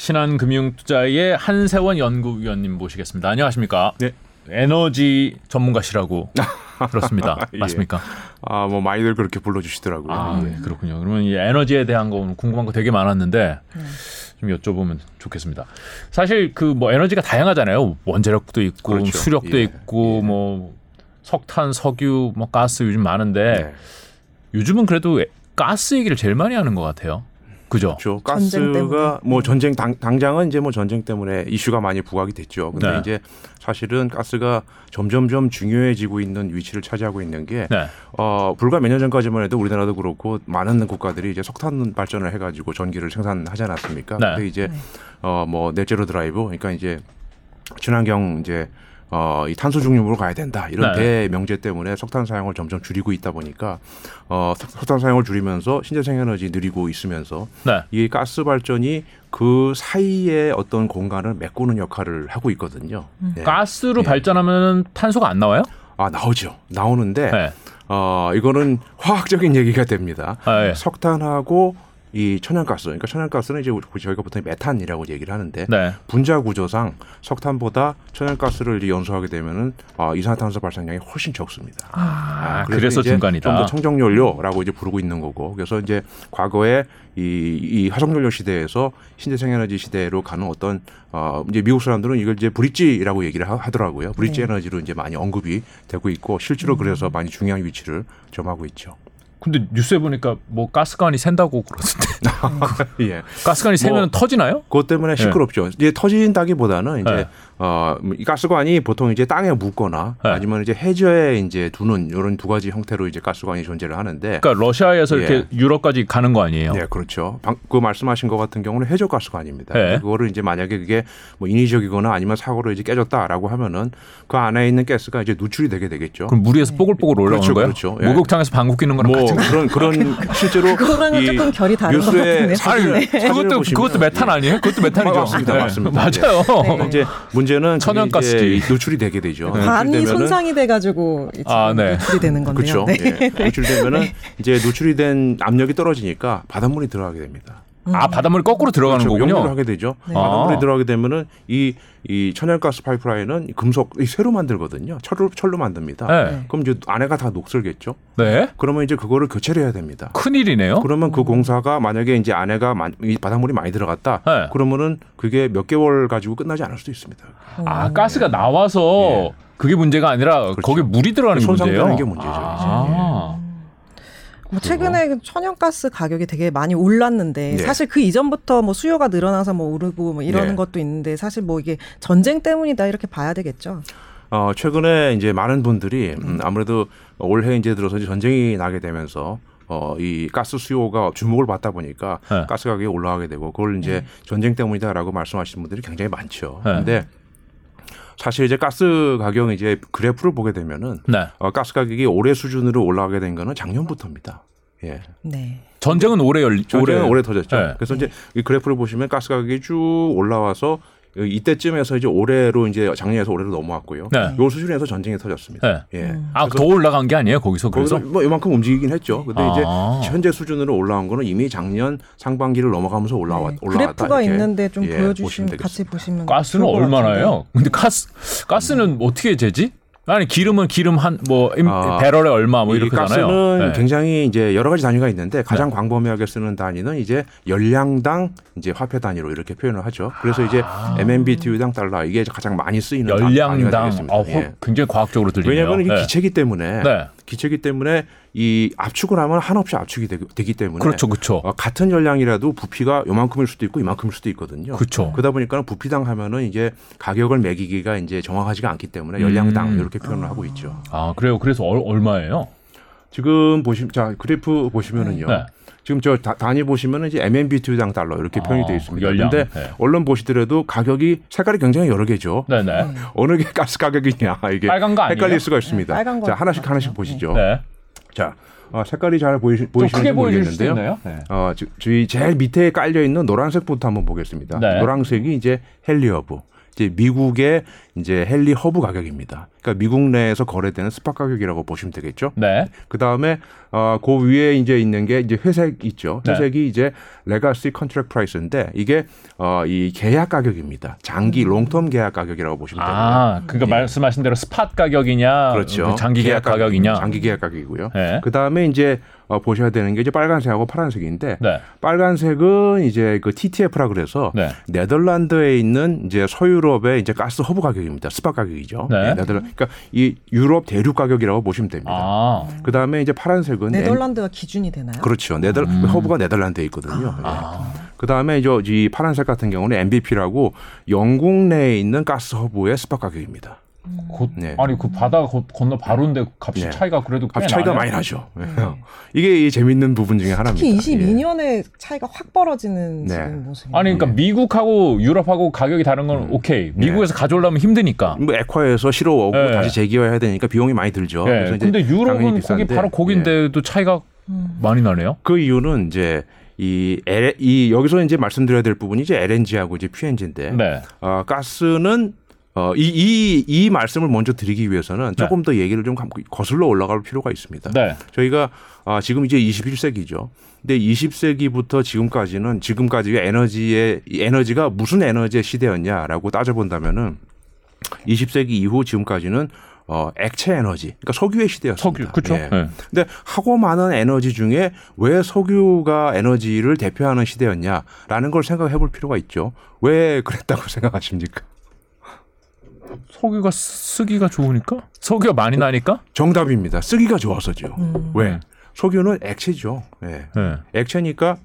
신한금융투자의 한세원 연구위원님 모시겠습니다. 안녕하십니까? 네. 에너지 전문가시라고 들었습니다. 예. 맞습니까? 아, 뭐 많이들 그렇게 불러주시더라고요. 아, 예. 네, 그렇군요. 그러면 이 에너지에 대한 거 궁금한 거 되게 많았는데 좀 여쭤보면 좋겠습니다. 사실 그 뭐 에너지가 다양하잖아요. 원자력도 있고 그렇죠. 수력도 예. 있고 뭐 석탄, 석유, 뭐 가스 요즘 많은데 네. 요즘은 그래도 에- 가스 얘기를 제일 많이 하는 것 같아요. 그죠? 그렇죠. 가스가 뭐 전쟁 당, 당장은 이제 뭐 전쟁 때문에 이슈가 많이 부각이 됐죠. 근데 네. 이제 사실은 가스가 점점점 중요해지고 있는 위치를 차지하고 있는 게 네. 어, 불과 몇 년 전까지만 해도 우리나라도 그렇고 많은 국가들이 이제 석탄 발전을 해가지고 전기를 생산하지 않았습니까? 네. 근데 이제 어, 뭐 넷제로 드라이브, 그러니까 이제 친환경 이제 어, 이 탄소 중립으로 가야 된다 이런 네. 대명제 때문에 석탄 사용을 점점 줄이고 있다 보니까 어, 석- 석탄 사용을 줄이면서 신재생 에너지 늘리고 있으면서 네. 이 가스 발전이 그 사이에 어떤 공간을 메꾸는 역할을 하고 있거든요. 예. 가스로 예. 발전하면 탄소가 안 나와요? 아 나오죠. 나오는데 네. 어, 이거는 화학적인 얘기가 됩니다. 아, 예. 석탄하고 이 천연가스, 그러니까 천연가스는 이제 저희가 보통 메탄이라고 얘기를 하는데 네. 분자 구조상 석탄보다 천연가스를 연소하게 되면은 어, 이산화탄소 발생량이 훨씬 적습니다. 아, 그래서 이제 중간이다. 좀 더 청정연료라고 이제 부르고 있는 거고 그래서 이제 과거에 이, 이 화석연료 시대에서 신재생에너지 시대로 가는 어떤 어 이제 미국 사람들은 이걸 이제 브릿지라고 얘기를 하, 하더라고요. 브릿지 네. 에너지로 이제 많이 언급이 되고 있고 실제로 그래서 많이 중요한 위치를 점하고 있죠. 근데 뉴스에 보니까 뭐 가스관이 샌다고 그러던데. 예. 가스관이 세면 뭐 터지나요? 그것 때문에 시끄럽죠. 이제 터진다기보다는 이제 네. 어, 이 가스관이 보통 이제 땅에 묻거나 네. 아니면 이제 해저에 이제 두는 이런 두 가지 형태로 이제 가스관이 존재를 하는데 그러니까 러시아에서 예. 이렇게 유럽까지 가는 거 아니에요? 네, 그렇죠. 방, 그 말씀하신 것 같은 경우는 해저 가스관입니다. 네. 그거를 이제 만약에 그게 뭐 인위적이거나 아니면 사고로 이제 깨졌다라고 하면은 그 안에 있는 가스가 이제 누출이 되게 되겠죠. 그럼 물 위에서 뽀글뽀글 올라오는 그렇죠, 거예요? 그렇죠. 예. 목욕탕에서 방귀 뀌는 거랑 뭐 같은 거. 그런 그런 실제로 그거랑은 이 조금 결이 다른 것. 사진을, 아니, 사진을 그것도 그것도 메탄 예. 아니에요? 그것도 메탄이죠. 맞습니다, 네. 맞습니다. 맞아요. 근데 이제 문제는. 이제 누출이 되게 되죠. 관이 누출되면은 손상이 돼가지고 이제 아, 네. 노출이 되는 건데요. 그렇죠. 네. 예. 누출되면은 이제 누출이 된 압력이 떨어지니까 바닷물이 들어가게 됩니다. 아 바닷물이 거꾸로 들어가는 그렇죠. 거군요. 역류를 하게 되죠. 네. 바닷물이 아. 들어가게 되면은 이, 이 천연가스 파이프라인은 이 금속 이 쇠로 만들거든요. 철로 철로 만듭니다. 네. 그럼 이제 안에가 다 녹슬겠죠. 네. 그러면 이제 그거를 교체를 해야 됩니다. 큰 일이네요. 그러면 그 공사가 만약에 이제 안에가 마- 이 바닷물이 많이 들어갔다. 네. 그러면은 그게 몇 개월 가지고 끝나지 않을 수도 있습니다. 아 가스가 나와서 예. 그게 문제가 아니라 그렇죠. 거기 물이 들어가는 게 손상되는 문제예요. 게 문제죠, 아. 뭐 최근에 그 천연가스 가격이 되게 많이 올랐는데 네. 사실 그 이전부터 뭐 수요가 늘어나서 뭐 오르고 뭐 이러는 네. 것도 있는데 사실 뭐 이게 전쟁 때문이다 이렇게 봐야 되겠죠. 어, 최근에 이제 많은 분들이 음, 아무래도 올해 이제 들어서 이제 전쟁이 나게 되면서 어, 이 가스 수요가 주목을 받다 보니까 네. 가스 가격이 올라가게 되고 그걸 이제 전쟁 때문이다라고 말씀하시는 분들이 굉장히 많죠. 네. 근데 사실 이제 가스 가격 이제 그래프를 보게 되면은 네. 어, 가스 가격이 올해 수준으로 올라가게 된 거는 작년부터입니다. 예. 네. 전쟁은 올해 열 올해 올해 터졌죠. 네. 그래서 이제 이 그래프를 보시면 가스 가격이 쭉 올라와서 이때쯤에서 이제 올해로 이제 작년에서 올해로 넘어왔고요. 네. 요 수준에서 전쟁이 터졌습니다. 네. 예. 아더 올라간 게 아니에요 거기서 그래서 거기서 뭐 이만큼 움직이긴 했죠. 근데 아. 이제 현재 수준으로 올라온 거는 이미 작년 상반기를 넘어가면서 올라왔 네. 올라왔다. 그래프가 이렇게, 있는데 좀 예, 보여주시면 보시면 같이 되겠습니다. 보시면 가스는 얼마나요? 근데 가스 가스는 어떻게 재지? 아니 기름은 기름 한뭐 아, 배럴에 얼마 뭐이 이렇게 가스는. 네. 굉장히 이제 여러 가지 단위가 있는데 가장 광범위하게 쓰는 단위는 이제 열량당 이제 화폐 단위로 이렇게 표현을 하죠. 그래서 이제 MMBTU당 달러 이게 가장 많이 쓰이는 단- 단위가 열량당 되겠습니다. 어, 예. 굉장히 과학적으로 들리네요. 왜냐하면 이게 네. 기체기 때문에 네. 기체기 때문에 이 압축을 하면 한없이 압축이 되기, 때문에 그렇죠, 그렇죠. 어, 같은 열량이라도 부피가 요만큼일 수도 있고 이만큼일 수도 있거든요. 그렇죠. 그러다 보니까 부피당 하면은 이제 가격을 매기기가 이제 정확하지가 않기 때문에 열량당 음. 이렇게 표현을 하고 있죠. 아 그래요. 그래서 얼, 얼마예요? 지금 보시면 자 그래프 보시면은요. 네. 지금 저 다- 단위 보시면은 이제 MMBTU당 달러 이렇게 표현이 아, 되어 있습니다. 근데 네. 언론 보시더라도 가격이 색깔이 굉장히 여러 개죠. 네네. 어느 게 가스 가격이냐 이게 빨간 거 아니에요? 헷갈릴 수가 있습니다. 네, 자 하나씩. 하나씩 보시죠. 네. 자 어, 색깔이 잘 보이시, 좀 보이시는지 모르겠는데요. 있나요? 네. 어, 저, 저희 제일 밑에 깔려 있는 노란색부터 한번 보겠습니다. 네. 노란색이 이제 헨리 허브. 이제 미국의 이제 헨리 허브 가격입니다. 그러니까 미국 내에서 거래되는 spot 가격이라고 보시면 되겠죠. 네. 그 다음에 어, 그 위에 이제 있는 게 이제 회색 있죠. 네. 회색이 이제 legacy contract price인데 이게 어, 이 계약 가격입니다. 장기 long-term 계약 가격이라고 보시면 되고요. 아, 그러니까 말씀하신 대로 spot 가격이냐, 그렇죠. 그 장기 계약 가격, 가격이냐. 장기 계약 가격이고요. 네. 그 다음에 이제 어, 보셔야 되는 게 이제 빨간색하고 파란색인데 네. 빨간색은 이제 그 TTF라 그래서 네. 네덜란드에 있는 이제 서유럽의 이제 가스 허브 가격입니다. spot 가격이죠. 네. 네덜란 그러니까 이 유럽 대륙 가격이라고 보시면 됩니다. 아, 그 다음에 이제 파란색은 네덜란드가 기준이 되나요? 그렇죠. 네덜 음. 허브가 네덜란드에 있거든요. 아. 그 다음에 이제 이 파란색 같은 경우는 NBP라고 영국 내에 있는 가스 허브의 spot 가격입니다. 곧, 네. 아니 그 바다 거- 건너 바로인데 값이 네. 차이가 그래도 꽤값 차이가 나네요. 많이 나죠. 이게 이 재밌는 부분 중에 하나입니다. 특히 예. 22년에 차이가 확 벌어지는 네. 지금 모습이. 아니 그러니까 예. 미국하고 유럽하고 가격이 다른 건 오케이. 미국에서 가져오려면 힘드니까. 뭐 액화에서 실어 오고 네. 다시 재기화해야 되니까 비용이 많이 들죠. 예. 그래서 이제 근데 유럽은 거기 바로 거긴데도 차이가 많이 나네요. 그 이유는 이제 이, L, 이 여기서 이제 말씀드려야 될 부분이 이제 LNG하고 이제 PNG인데 네. 어, 가스는 어, 이, 이, 이 말씀을 먼저 드리기 위해서는 조금 더 얘기를 좀 감- 거슬러 올라갈 필요가 있습니다. 네. 저희가 아, 지금 이제 21세기죠. 근데 20세기부터 지금까지는 지금까지의 에너지의 이 에너지가 무슨 에너지의 시대였냐라고 따져본다면은 20세기 이후 지금까지는 어, 액체 에너지, 그러니까 석유의 시대였습니다. 석유. 그렇죠. 예. 네. 근데 하고 많은 에너지 중에 왜 석유가 에너지를 대표하는 시대였냐라는 걸 생각해 볼 필요가 있죠. 왜 그랬다고 생각하십니까? 석유가 쓰기가 좋으니까? 석유가 많이 나니까? 정답입니다. 쓰기가 좋아서죠. 왜? 네. 석유는 액체죠. 예. 네. 액체니까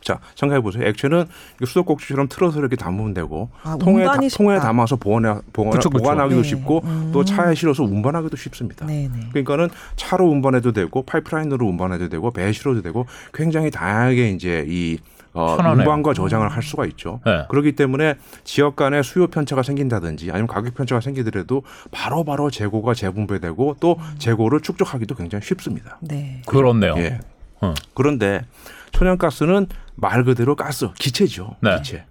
자 생각해 보세요. 액체는 이거 수도꼭지처럼 틀어서 이렇게 담으면 되고 아, 통에 다, 통에. 담아서 보관해, 보관, 그쵸, 그쵸. 보관하기도 네. 쉽고 또 차에 실어서 운반하기도 쉽습니다. 네 네. 그러니까는 차로 운반해도 되고 파이프라인으로 운반해도 되고 배에 실어도 되고 굉장히 다양하게 이제 이 어. 운반과 저장을 할 수가 있죠. 네. 그렇기 때문에 지역 간에 수요 편차가 생긴다든지 아니면 가격 편차가 생기더라도 바로 바로 재고가 재분배되고 또 재고를 축적하기도 굉장히 쉽습니다. 네. 그렇네요. 예. 어. 그런데 천연가스는 말 그대로 가스, 기체죠. 네. 기체.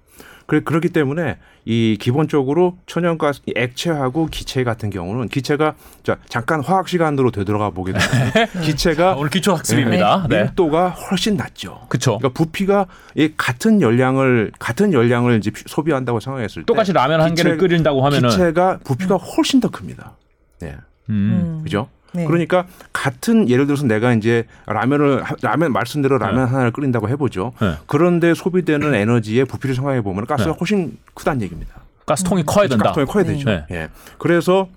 그래 그렇기 때문에 이 기본적으로 천연가스 이 액체하고 기체 같은 경우는 기체가 자 잠깐 화학 시간으로 되돌아가 보게 되면 기체가 오늘 기초 학습입니다. 네. 밀도가 훨씬 낮죠. 그쵸. 그러니까 부피가 이 같은 열량을 같은 열량을 이제 피- 소비한다고 생각했을 때 똑같이 라면 한 개를 끓인다고 하면은 기체가 부피가 훨씬 더 큽니다. 네. 음. 그죠? 네. 그러니까 같은 예를 들어서 내가 이제 라면을 라면 말씀대로 라면 하나를 끓인다고 해보죠. 네. 그런데 소비되는 에너지의 부피를 생각해 보면 가스가 네. 훨씬 크다는 얘기입니다. 가스통이 커야 된다. 가스통이 커야 되죠. 네. 예. 그래서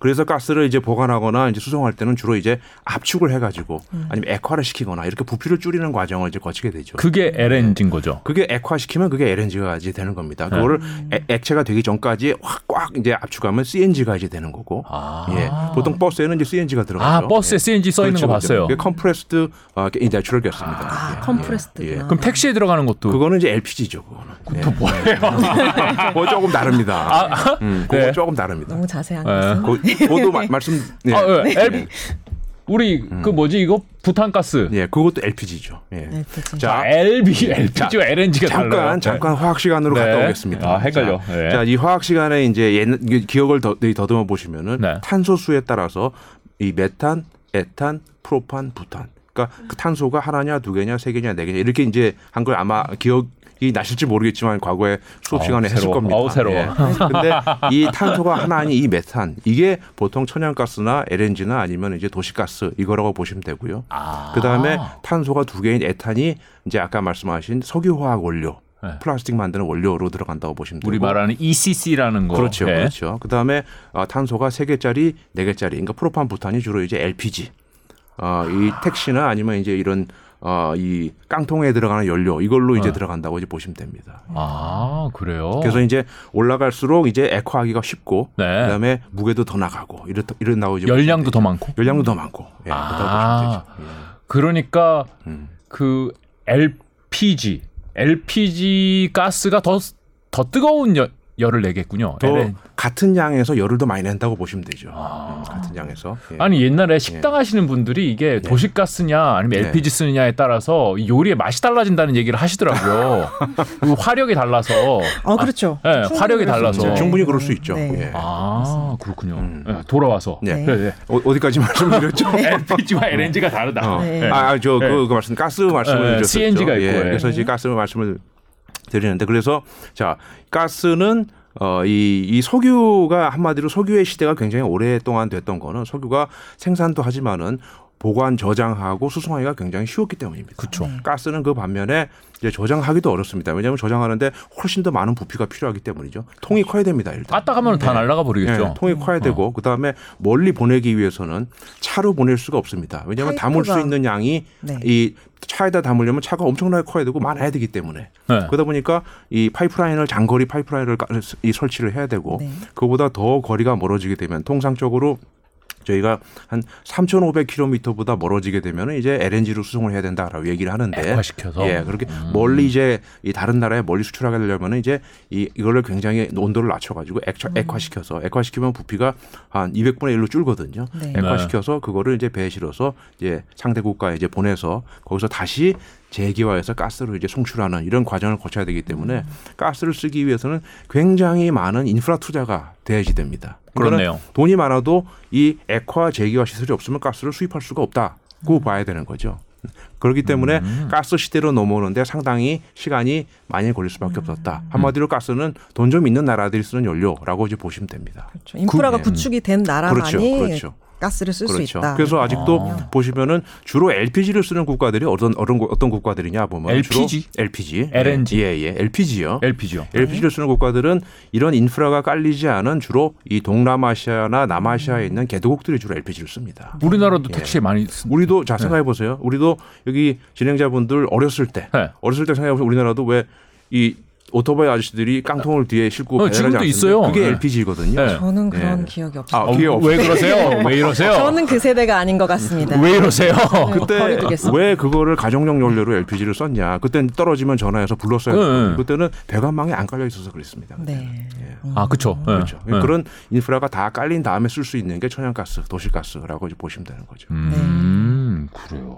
그래서 가스를 이제 보관하거나 이제 수송할 때는 주로 이제 압축을 해가지고 아니면 액화를 시키거나 이렇게 부피를 줄이는 과정을 이제 거치게 되죠. 그게 LNG인 거죠. 그게 액화시키면 그게 LNG가 이제 되는 겁니다. 네. 그거를 애- 액체가 되기 전까지 확 꽉 이제 압축하면 CNG가 이제 되는 거고. 아. 예. 보통 버스에는 이제 CNG가 들어가죠. 아, 버스에 예. CNG 써 있는 거 봤어요. 그게 compressed 어, 이제 줄인 겁니다. 아, compressed구나. 그럼 택시에 들어가는 것도 그거는 이제 LPG죠. 그거는. 또 뭐예요? 그거 조금 다릅니다. 음, 그거 네. 조금 다릅니다. 너무 자세한 네. 것은 그, 그것도 마- 말씀. 네. 아, 예. L- 우리 그 뭐지 이거 부탄가스. 예, 그것도 LPG죠. 예. 네, 그치. 자, 아, LB, LPG와 LNG가 잠깐 달라요. 잠깐 화학 시간으로 네. 갔다 오겠습니다. 아, 헷갈려. 자, 네. 자, 이 화학 시간에 이제 옛- 기억을 더, 더듬어 보시면은 네. 탄소 수에 따라서 이 메탄, 에탄, 프로판, 부탄. 그러니까 그 탄소가 하나냐, 두 개냐, 세 개냐, 네 개냐 이렇게 이제 한 걸 아마 기억 이 나실지 모르겠지만 과거에 수업 아우, 시간에 했을. 겁니다. 아우, 새로워. 예. 근데 이 탄소가 하나니 이 메탄 이게 보통 천연가스나 LNG나 아니면 이제 도시가스 이거라고 보시면 되고요. 아. 그 다음에 탄소가 두 개인 에탄이 이제 아까 말씀하신 석유화학 원료, 네. 플라스틱 만드는 원료로 들어간다고 보시면 되고. 우리 말하는 ECC라는 거. 그렇죠, 네. 그렇죠. 그 다음에 어, 탄소가 세 개짜리, 네 개짜리, 그러니까 프로판, 부탄이 주로 이제 LPG, 어, 이 택시나 아니면 이제 이런 어, 이 깡통에 들어가는 연료 이걸로 이제 어. 들어간다고 이제 보시면 됩니다. 아, 그래요. 그래서 이제 올라갈수록 이제 액화하기가 쉽고, 네. 그다음에 무게도 더 나가고 이렇 이런다고 이제 열량도 더. 많고. 열량도 더 많고. 예, 아. 되죠. 그러니까 예. 음. 그 LPG, LPG 가스가 더 더 뜨거운 여- 열을 내겠군요. 더 LN. 같은 양에서 열을 더 많이 낸다고 보시면 되죠. 아. 음, 같은 양에서. 예. 아니 옛날에 식당 하시는 분들이 이게 도시가스냐 아니면 네. LPG 쓰느냐에 따라서 이 요리의 맛이 달라진다는 얘기를 하시더라고요. 그 화력이 달라서. 아 그렇죠. 네, 충분히 화력이 달라서. 충분히 그럴 수 있죠. 네. 예. 아 그렇군요. 음. 네, 돌아와서. 네. 네. 네. 어, 어디까지 말씀드렸죠? LPG와 LNG가 다르다. 어. 네. 아, 저, 네. 그, 그 말씀, 가스 말씀을 네, 드렸었죠. CNG 가 있고, 예, 예. 그래서 이제 가스 말씀을 드리는데, 그래서, 자, 가스는, 어, 이, 이 석유가 한마디로 석유의 시대가 굉장히 오랫동안 됐던 거는 석유가 생산도 하지만은 보관, 저장하고 수송하기가 굉장히 쉬웠기 때문입니다. 그렇죠. 가스는 그 반면에 이제 저장하기도 어렵습니다. 왜냐하면 저장하는데 훨씬 더 많은 부피가 필요하기 때문이죠. 통이 커야 됩니다. 일단. 까딱 하면 다 날아가 버리겠죠. 예, 통이 커야 되고 그다음에 멀리 보내기 위해서는 차로 보낼 수가 없습니다. 왜냐하면 담을 수 있는 양이 네. 이 차에다 담으려면 차가 엄청나게 커야 되고 많아야 되기 때문에 네. 그러다 보니까 이 파이프라인을 장거리 파이프라인을 까- 이 설치를 해야 되고 네. 그보다 더 거리가 멀어지게 되면 통상적으로 저희가 한 3,500km보다 멀어지게 되면 이제 LNG로 수송을 해야 된다라고 얘기를 하는데 액화시켜서? 예 그렇게 음. 멀리 이제 이 다른 나라에 멀리 수출하게 되려면 이제 이 이거를 굉장히 온도를 낮춰가지고 액화, 액화시켜서 액화시키면 부피가 한 200분의 1로 줄거든요. 네. 액화시켜서 그거를 이제 배에 실어서 이제 상대 국가에 이제 보내서 거기서 다시 재기화해서 가스를 이제 송출하는 이런 과정을 거쳐야 되기 때문에 가스를 쓰기 위해서는 굉장히 많은 인프라 투자가 돼야지 됩니다. 그렇네요. 돈이 많아도 이 액화 재기화 시설이 없으면 가스를 수입할 수가 없다고 봐야 되는 거죠. 그렇기 때문에 음. 가스 시대로 넘어오는데 상당히 시간이 많이 걸릴 수밖에 없었다. 한마디로 가스는 돈 좀 있는 나라들이 쓰는 연료라고 이제 보시면 됩니다. 그렇죠. 인프라가 그- 구축이 된 나라만이 그렇죠, 그렇죠. 가스를 쓸수 그렇죠. 있다. 그래서 아직도 아. 보시면은 주로 LPG를 쓰는 국가들이 어떤 어떤 어떤 국가들이냐 보면 LPG? 주로 LPG, LNG. 예, 예, LPG요. LPG요. LPG를 쓰는 국가들은 이런 인프라가 깔리지 않은 주로 이 동남아시아나 남아시아에 있는 개도국들이 주로 LPG를 씁니다. 우리나라도 예. 택시에 많이 쓰. 우리도 자 생각해 보세요. 우리도 여기 진행자분들 어렸을 때 네. 어렸을 때 생각해 보세요. 우리나라도 왜 이 오토바이 아저씨들이 깡통을 뒤에 싣고 어, 지금도 않습니까? 있어요. 그게 네. LPG거든요. 네. 저는 그런 예. 기억이 없어요. 아, 어, 기회 없어요. 왜 그러세요? 왜 이러세요? 저는 그 세대가 아닌 것 같습니다. 왜 이러세요? 네, 그때 버려두겠습니다. 왜 그거를 가정용 연료로 LPG를 썼냐? 그때는 떨어지면 전화해서 불렀어야 네. 네. 그때는 배관망에 안 깔려 있어서 그랬습니다. 네. 아, 그렇죠. 그렇죠. 그런 인프라가 다 깔린 다음에 쓸 수 있는 게 천연가스, 도시가스라고 이제 보시면 되는 거죠. 음, 그래요.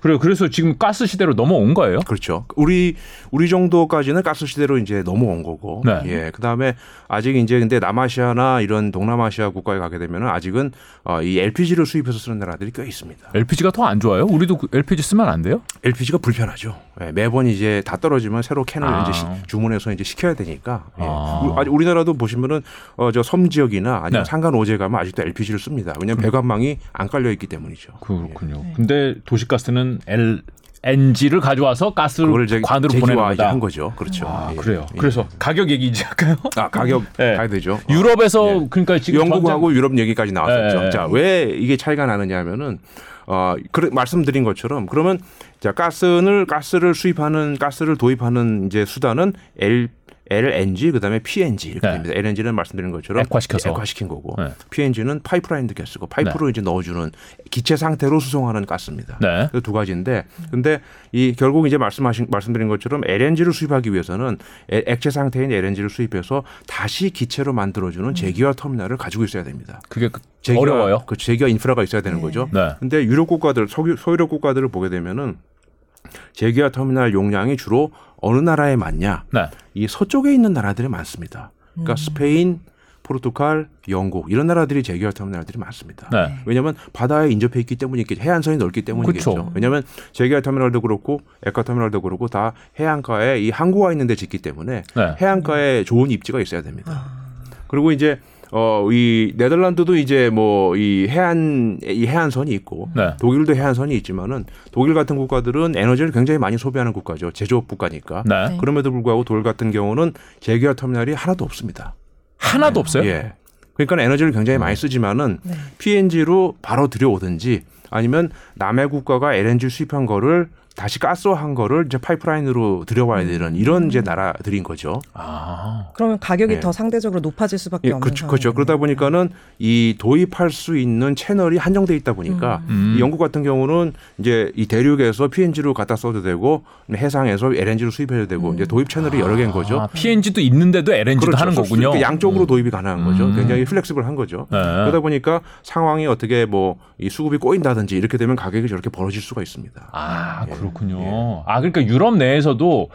그래요. 그래서 지금 가스 시대로 넘어온 거예요? 그렇죠. 우리 우리 정도까지는 가스 시대로 이제 넘어온 거고, 네. 예. 그다음에 아직 이제 근데 남아시아나 이런 동남아시아 국가에 가게 되면은 아직은 어, 이 LPG를 수입해서 쓰는 나라들이 꽤 있습니다. LPG가 더 안 좋아요? 우리도 그 LPG 쓰면 안 돼요? LPG가 불편하죠. 예, 매번 이제 다 떨어지면 새로 캔을 아. 이제 시- 주문해서 이제 시켜야 되니까. 예. 아. 우- 아직 우리나라도 보시면은 어, 저 섬 지역이나 아니면 네. 산간 오제 가면 아직도 LPG를 씁니다. 왜냐하면 배관망이 안 깔려 있기 때문이죠. 그렇군요. 근데 도시 가스는 LNG를 가져와서 가스를 이제 관으로 보내는 거다. 한 거죠. 그렇죠. 아, 예. 그래요. 예. 그래서 가격 얘기 이제 할까요? 아 가격 네. 가야 되죠. 유럽에서 예. 그러니까 지금 영국하고 유럽 얘기까지 나왔었죠. 예, 예. 자, 왜 이게 차이가 나느냐면은 어, 그래, 말씀드린 것처럼 그러면 자, 가스를 가스를 수입하는 가스를 도입하는 이제 수단은 L LNG 그다음에 PNG 이렇게 네. 됩니다. LNG는 말씀드린 것처럼 액화시켜서. 액화시킨 거고 네. PNG는 파이프라인 가스고 파이프로 이제 넣어주는 기체 상태로 수송하는 가스입니다. 네. 그두 가지인데 근데 이 결국 이제 말씀하신 말씀드린 것처럼 LNG를 수입하기 위해서는 에- 액체 상태인 LNG를 수입해서 다시 기체로 만들어주는 재기화 터미널을 가지고 있어야 됩니다. 그게 그- 재기화, 어려워요. 그 재기화 인프라가 있어야 되는 네. 거죠. 네. 근데 유럽 국가들 소유, 소유럽 국가들을 보게 되면은 재기화 터미널 용량이 주로 어느 나라에 많냐? 네. 이 서쪽에 있는 나라들이 많습니다. 그러니까 스페인, 포르투갈, 영국 이런 나라들이 재기화 터미널들이 많습니다. 네. 왜냐하면 바다에 인접해 있기 때문이겠죠. 해안선이 넓기 때문이겠죠. 그쵸. 왜냐하면 재기화 터미널도 그렇고 액화 터미널도 그렇고 다 해안가에 이 항구가 있는 데 짓기 때문에 네. 해안가에 좋은 입지가 있어야 됩니다. 아. 그리고 이제 어 이 네덜란드도 이제 뭐 이 해안 이 해안선이 있고 네. 독일도 해안선이 있지만은 독일 같은 국가들은 에너지를 굉장히 많이 소비하는 국가죠. 제조업 국가니까. 네. 네. 그럼에도 불구하고 독일 같은 경우는 재기화 터미널이 하나도 없습니다. 하나도 없어요? 예. 그러니까 에너지를 굉장히 많이 쓰지만은 네. PNG로 바로 들여오든지 아니면 남의 국가가 LNG 수입한 거를 다시 가스화한 거를 이제 파이프라인으로 들여와야 되는 이런 이제 나라들인 거죠. 아. 그러면 가격이 네. 더 상대적으로 높아질 수밖에 예, 없는 그렇죠. 그렇죠. 그러다 보니까는 이 도입할 수 있는 채널이 한정돼 있다 보니까 음. 이 영국 같은 경우는 이제 이 대륙에서 PNG로 갖다 써도 되고 해상에서 LNG로 수입해도 되고 이제 도입 채널이 여러 개인 거죠. 아, PNG도 있는데도 LNG도 그렇죠. 하는 수- 거군요. 그 양쪽으로 도입이 가능한 거죠. 음. 굉장히 플렉시블한 거죠. 네. 그러다 보니까 상황이 어떻게 뭐 이 수급이 꼬인다든지 이렇게 되면 가격이 저렇게 벌어질 수가 있습니다. 아, 예. 그렇군요. 아, 그러니까 유럽 내에서도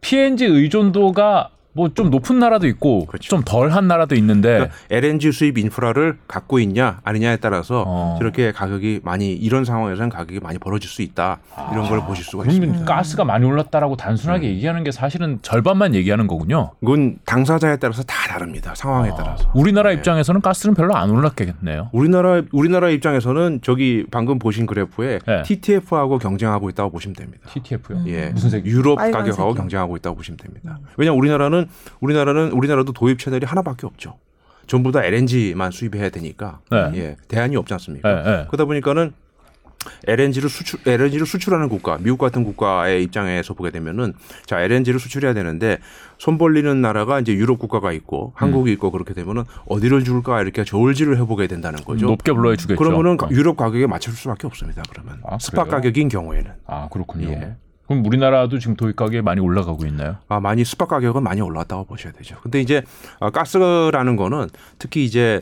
PNG 의존도가 뭐 좀 높은 나라도 있고 그렇죠. 좀 덜한 나라도 있는데 그러니까 LNG 수입 인프라를 갖고 있냐 아니냐에 따라서 어. 저렇게 가격이 많이 이런 상황에서는 가격이 많이 벌어질 수 있다 이런 걸 보실 수가 그러면 있습니다. 가스가 많이 올랐다라고 단순하게 얘기하는 게 사실은 절반만 얘기하는 거군요. 그건 당사자에 따라서 다 다릅니다. 상황에 따라서. 우리나라 네. 입장에서는 가스는 별로 안 올랐겠네요. 우리나라 우리나라 입장에서는 저기 방금 보신 그래프에 네. TTF하고 경쟁하고 있다고 보시면 됩니다. TTF요. 예, 무슨 색? 유럽. 가격하고 경쟁하고 있다고 보시면 됩니다. 왜냐하면 우리나라는 우리나라는 우리나라도 도입 채널이 하나밖에 없죠. 전부 다 LNG만 수입해야 되니까 네. 예, 대안이 없지 않습니까? 예, 예. 그러다 보니까는 LNG를 수출 LNG를 수출하는 국가, 미국 같은 국가의 입장에서 보게 되면은 자 LNG를 수출해야 되는데 손 벌리는 나라가 이제 유럽 국가가 있고 한국이 있고 그렇게 되면은 어디를 줄까 이렇게 저울질을 해보게 된다는 거죠. 높게 불러해 주겠죠. 그러면은 가- 유럽 가격에 맞출 수밖에 없습니다. 그러면 아, 그래요? 가격인 경우에는 아, 그렇군요. 예. 그럼 우리나라도 지금 도입 가격이 많이 올라가고 있나요? 아, 많이 spot 가격은 많이 올랐다고 보셔야 되죠. 근데 이제 아, 가스라는 거는 특히 이제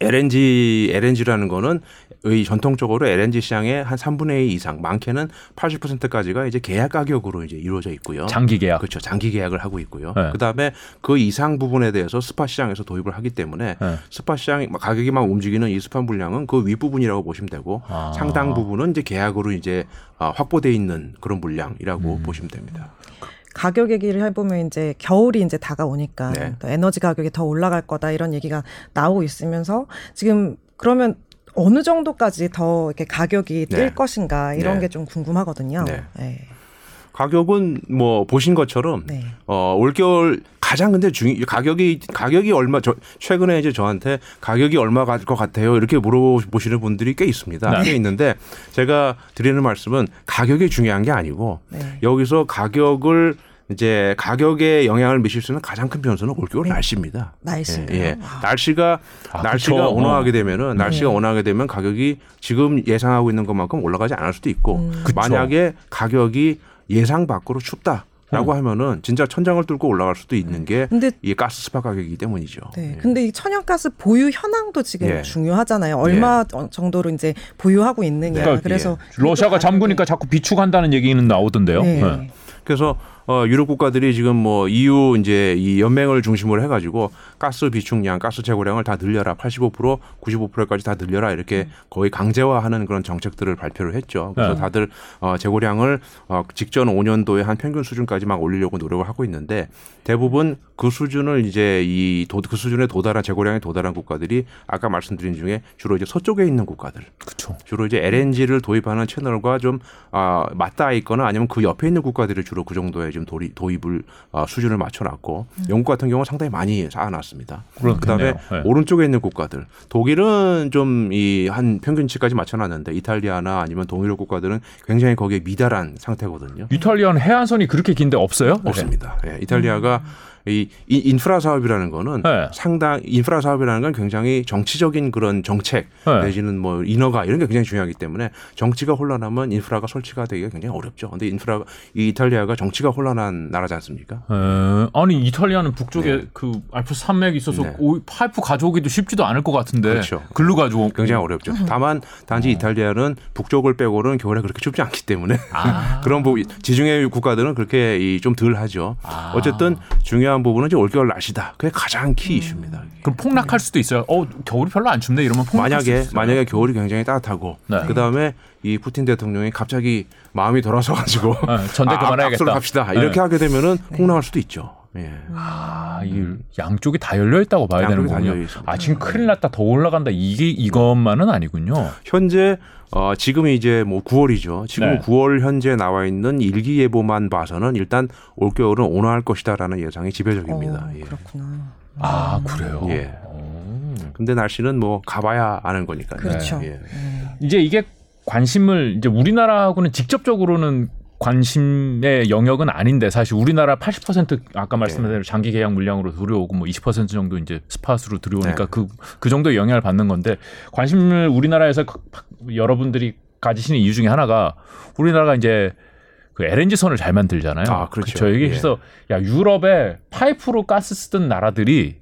LNG LNG라는 거는 의 전통적으로 LNG 시장의 한 3분의 2 이상 많게는 80%까지가 이제 계약 가격으로 이제 이루어져 있고요. 장기 계약. 그렇죠. 장기 계약을 하고 있고요. 네. 그다음에 그 이상 부분에 대해서 spot 시장에서 도입을 하기 때문에 네. spot 시장 가격이 막 움직이는 이 spot 물량은 그 윗부분이라고 보시면 되고 아. 상당 부분은 이제 계약으로 이제 아, 확보돼 있는 그런 물량이라고 음. 보시면 됩니다. 가격 얘기를 해보면 이제 겨울이 이제 다가오니까 네. 또 에너지 가격이 더 올라갈 거다 이런 얘기가 나오고 있으면서 지금 그러면 어느 정도까지 더 이렇게 가격이 뛸 네. 것인가 이런 네. 게좀 궁금하거든요. 네. 네. 가격은 뭐 보신 것처럼 네. 어 올겨울 가장 근데 중요 가격이 가격이 얼마 저 최근에 이제 저한테 가격이 얼마 갈 것 같아요 이렇게 물어보시는 분들이 꽤 있습니다. 네. 꽤 있는데 제가 드리는 말씀은 가격이 중요한 게 아니고 네. 여기서 가격을 이제 가격에 영향을 미칠 수 있는 가장 큰 변수는 올겨울 날씨입니다. 날씨인가요? 예, 예. 아. 날씨가 아, 날씨가 그쵸. 온화하게 어. 되면은 날씨가 네. 온화하게 되면 가격이 지금 예상하고 있는 것만큼 올라가지 않을 수도 있고 음. 만약에 가격이 예상 밖으로 춥다 라고 음. 하면은 진짜 천장을 뚫고 올라갈 수도 있는 게 근데 이 가스 스파 가격이기 때문이죠. 네. 예. 근데 이 천연가스 보유 현황도 지금 예. 중요하잖아요. 얼마 정도로 이제 보유하고 있느냐. 그러니까 그래서 러시아가 잠그니까 자꾸 비축한다는 얘기는 나오던데요. 네. 네. 그래서 어, 유럽 국가들이 지금 뭐 EU 이제 이 연맹을 중심으로 해가지고 가스 비축량, 가스 재고량을 다 늘려라, 85% 95%까지 다 늘려라 이렇게 거의 강제화하는 그런 정책들을 발표를 했죠. 그래서 네. 다들 어, 재고량을 어, 직전 5년도에 한 평균 수준까지 막 올리려고 노력을 하고 있는데 대부분 그 수준을 이제 이 그 수준에 도달한 재고량에 도달한 국가들이 아까 말씀드린 중에 주로 이제 서쪽에 있는 국가들 그렇죠. 주로 이제 LNG를 도입하는 채널과 좀 아, 맞닿아 있거나 아니면 그 옆에 있는 국가들이 주로 그 정도의 좀 도리, 도입을 아, 수준을 맞춰놨고 영국 같은 경우는 상당히 많이 쌓아놨습니다. 그렇겠네요. 그다음에 네. 오른쪽에 있는 국가들 독일은 좀 이 한 평균치까지 맞춰놨는데 이탈리아나 아니면 동유럽 국가들은 굉장히 거기에 미달한 상태거든요. 이탈리아는 해안선이 그렇게 긴데 없어요? 없습니다. 예, 이탈리아가 이, 이 인프라 사업이라는 거는 네. 상당 인프라 사업이라는 건 굉장히 정치적인 그런 정책 네. 내지는 뭐 인허가 이런 게 굉장히 중요하기 때문에 정치가 혼란하면 인프라가 설치가 되기가 굉장히 어렵죠. 근데 인프라 이 이탈리아가 정치가 혼란한 나라지 않습니까? 에, 아니 이탈리아는 북쪽에 네. 그 알프스 산맥이 있어서 네. 오- 파이프 가져오기도 쉽지도 않을 것 같은데 그렇죠. 글로 가지고 굉장히 어렵죠. 다만 단지 이탈리아는 북쪽을 빼고는 겨울에 그렇게 춥지 않기 때문에 아. 그런 부분 지중해 국가들은 그렇게 이좀덜 하죠. 아. 어쨌든 중요한 부분은 이제 올겨울 날씨다. 그게 가장 키 이슈입니다. 그럼 폭락할 수도 있어요. 어 겨울이 별로 안 춥네 이러면 폭락할 수 만약에. 만약에 겨울이 굉장히 따뜻하고 네. 그 다음에 이 푸틴 대통령이 갑자기 마음이 돌아서 가지고 네, 전대 그만해야겠다. 앞으로 갑시다 네. 이렇게 하게 되면은 폭락할 수도 있죠. 예. 아, 이 양쪽이 다 열려 있다고 봐야 되는군요. 열려 있습니다. 아 지금 큰일 났다 더 올라간다 이게 이것만은 아니군요. 현재 어 지금이 이제 뭐 9월이죠. 지금 네. 9월 현재 나와 있는 일기예보만 봐서는 일단 올겨울은 온화할 것이다라는 예상이 지배적입니다. 어, 예. 그렇구나. 아 그래요. 예. 오. 근데 날씨는 뭐 가봐야 아는 거니까요. 그렇죠. 예. 음. 이제 이게 관심을 이제 우리나라하고는 직접적으로는 관심의 영역은 아닌데 사실 우리나라 80% 아까 말씀드린 대로 장기 계약 물량으로 들어오고 뭐 20% 정도 이제 스팟으로 들어오니까 네. 그그 정도의 영향을 받는 건데 관심을 우리나라에서 그- 여러분들이 가지시는 이유 중에 하나가 우리나라가 이제 그 LNG 선을 잘 만들잖아요. 아, 그렇죠. 그쵸? 이게 예. 그래서 야 유럽에 파이프로 가스 쓰던 나라들이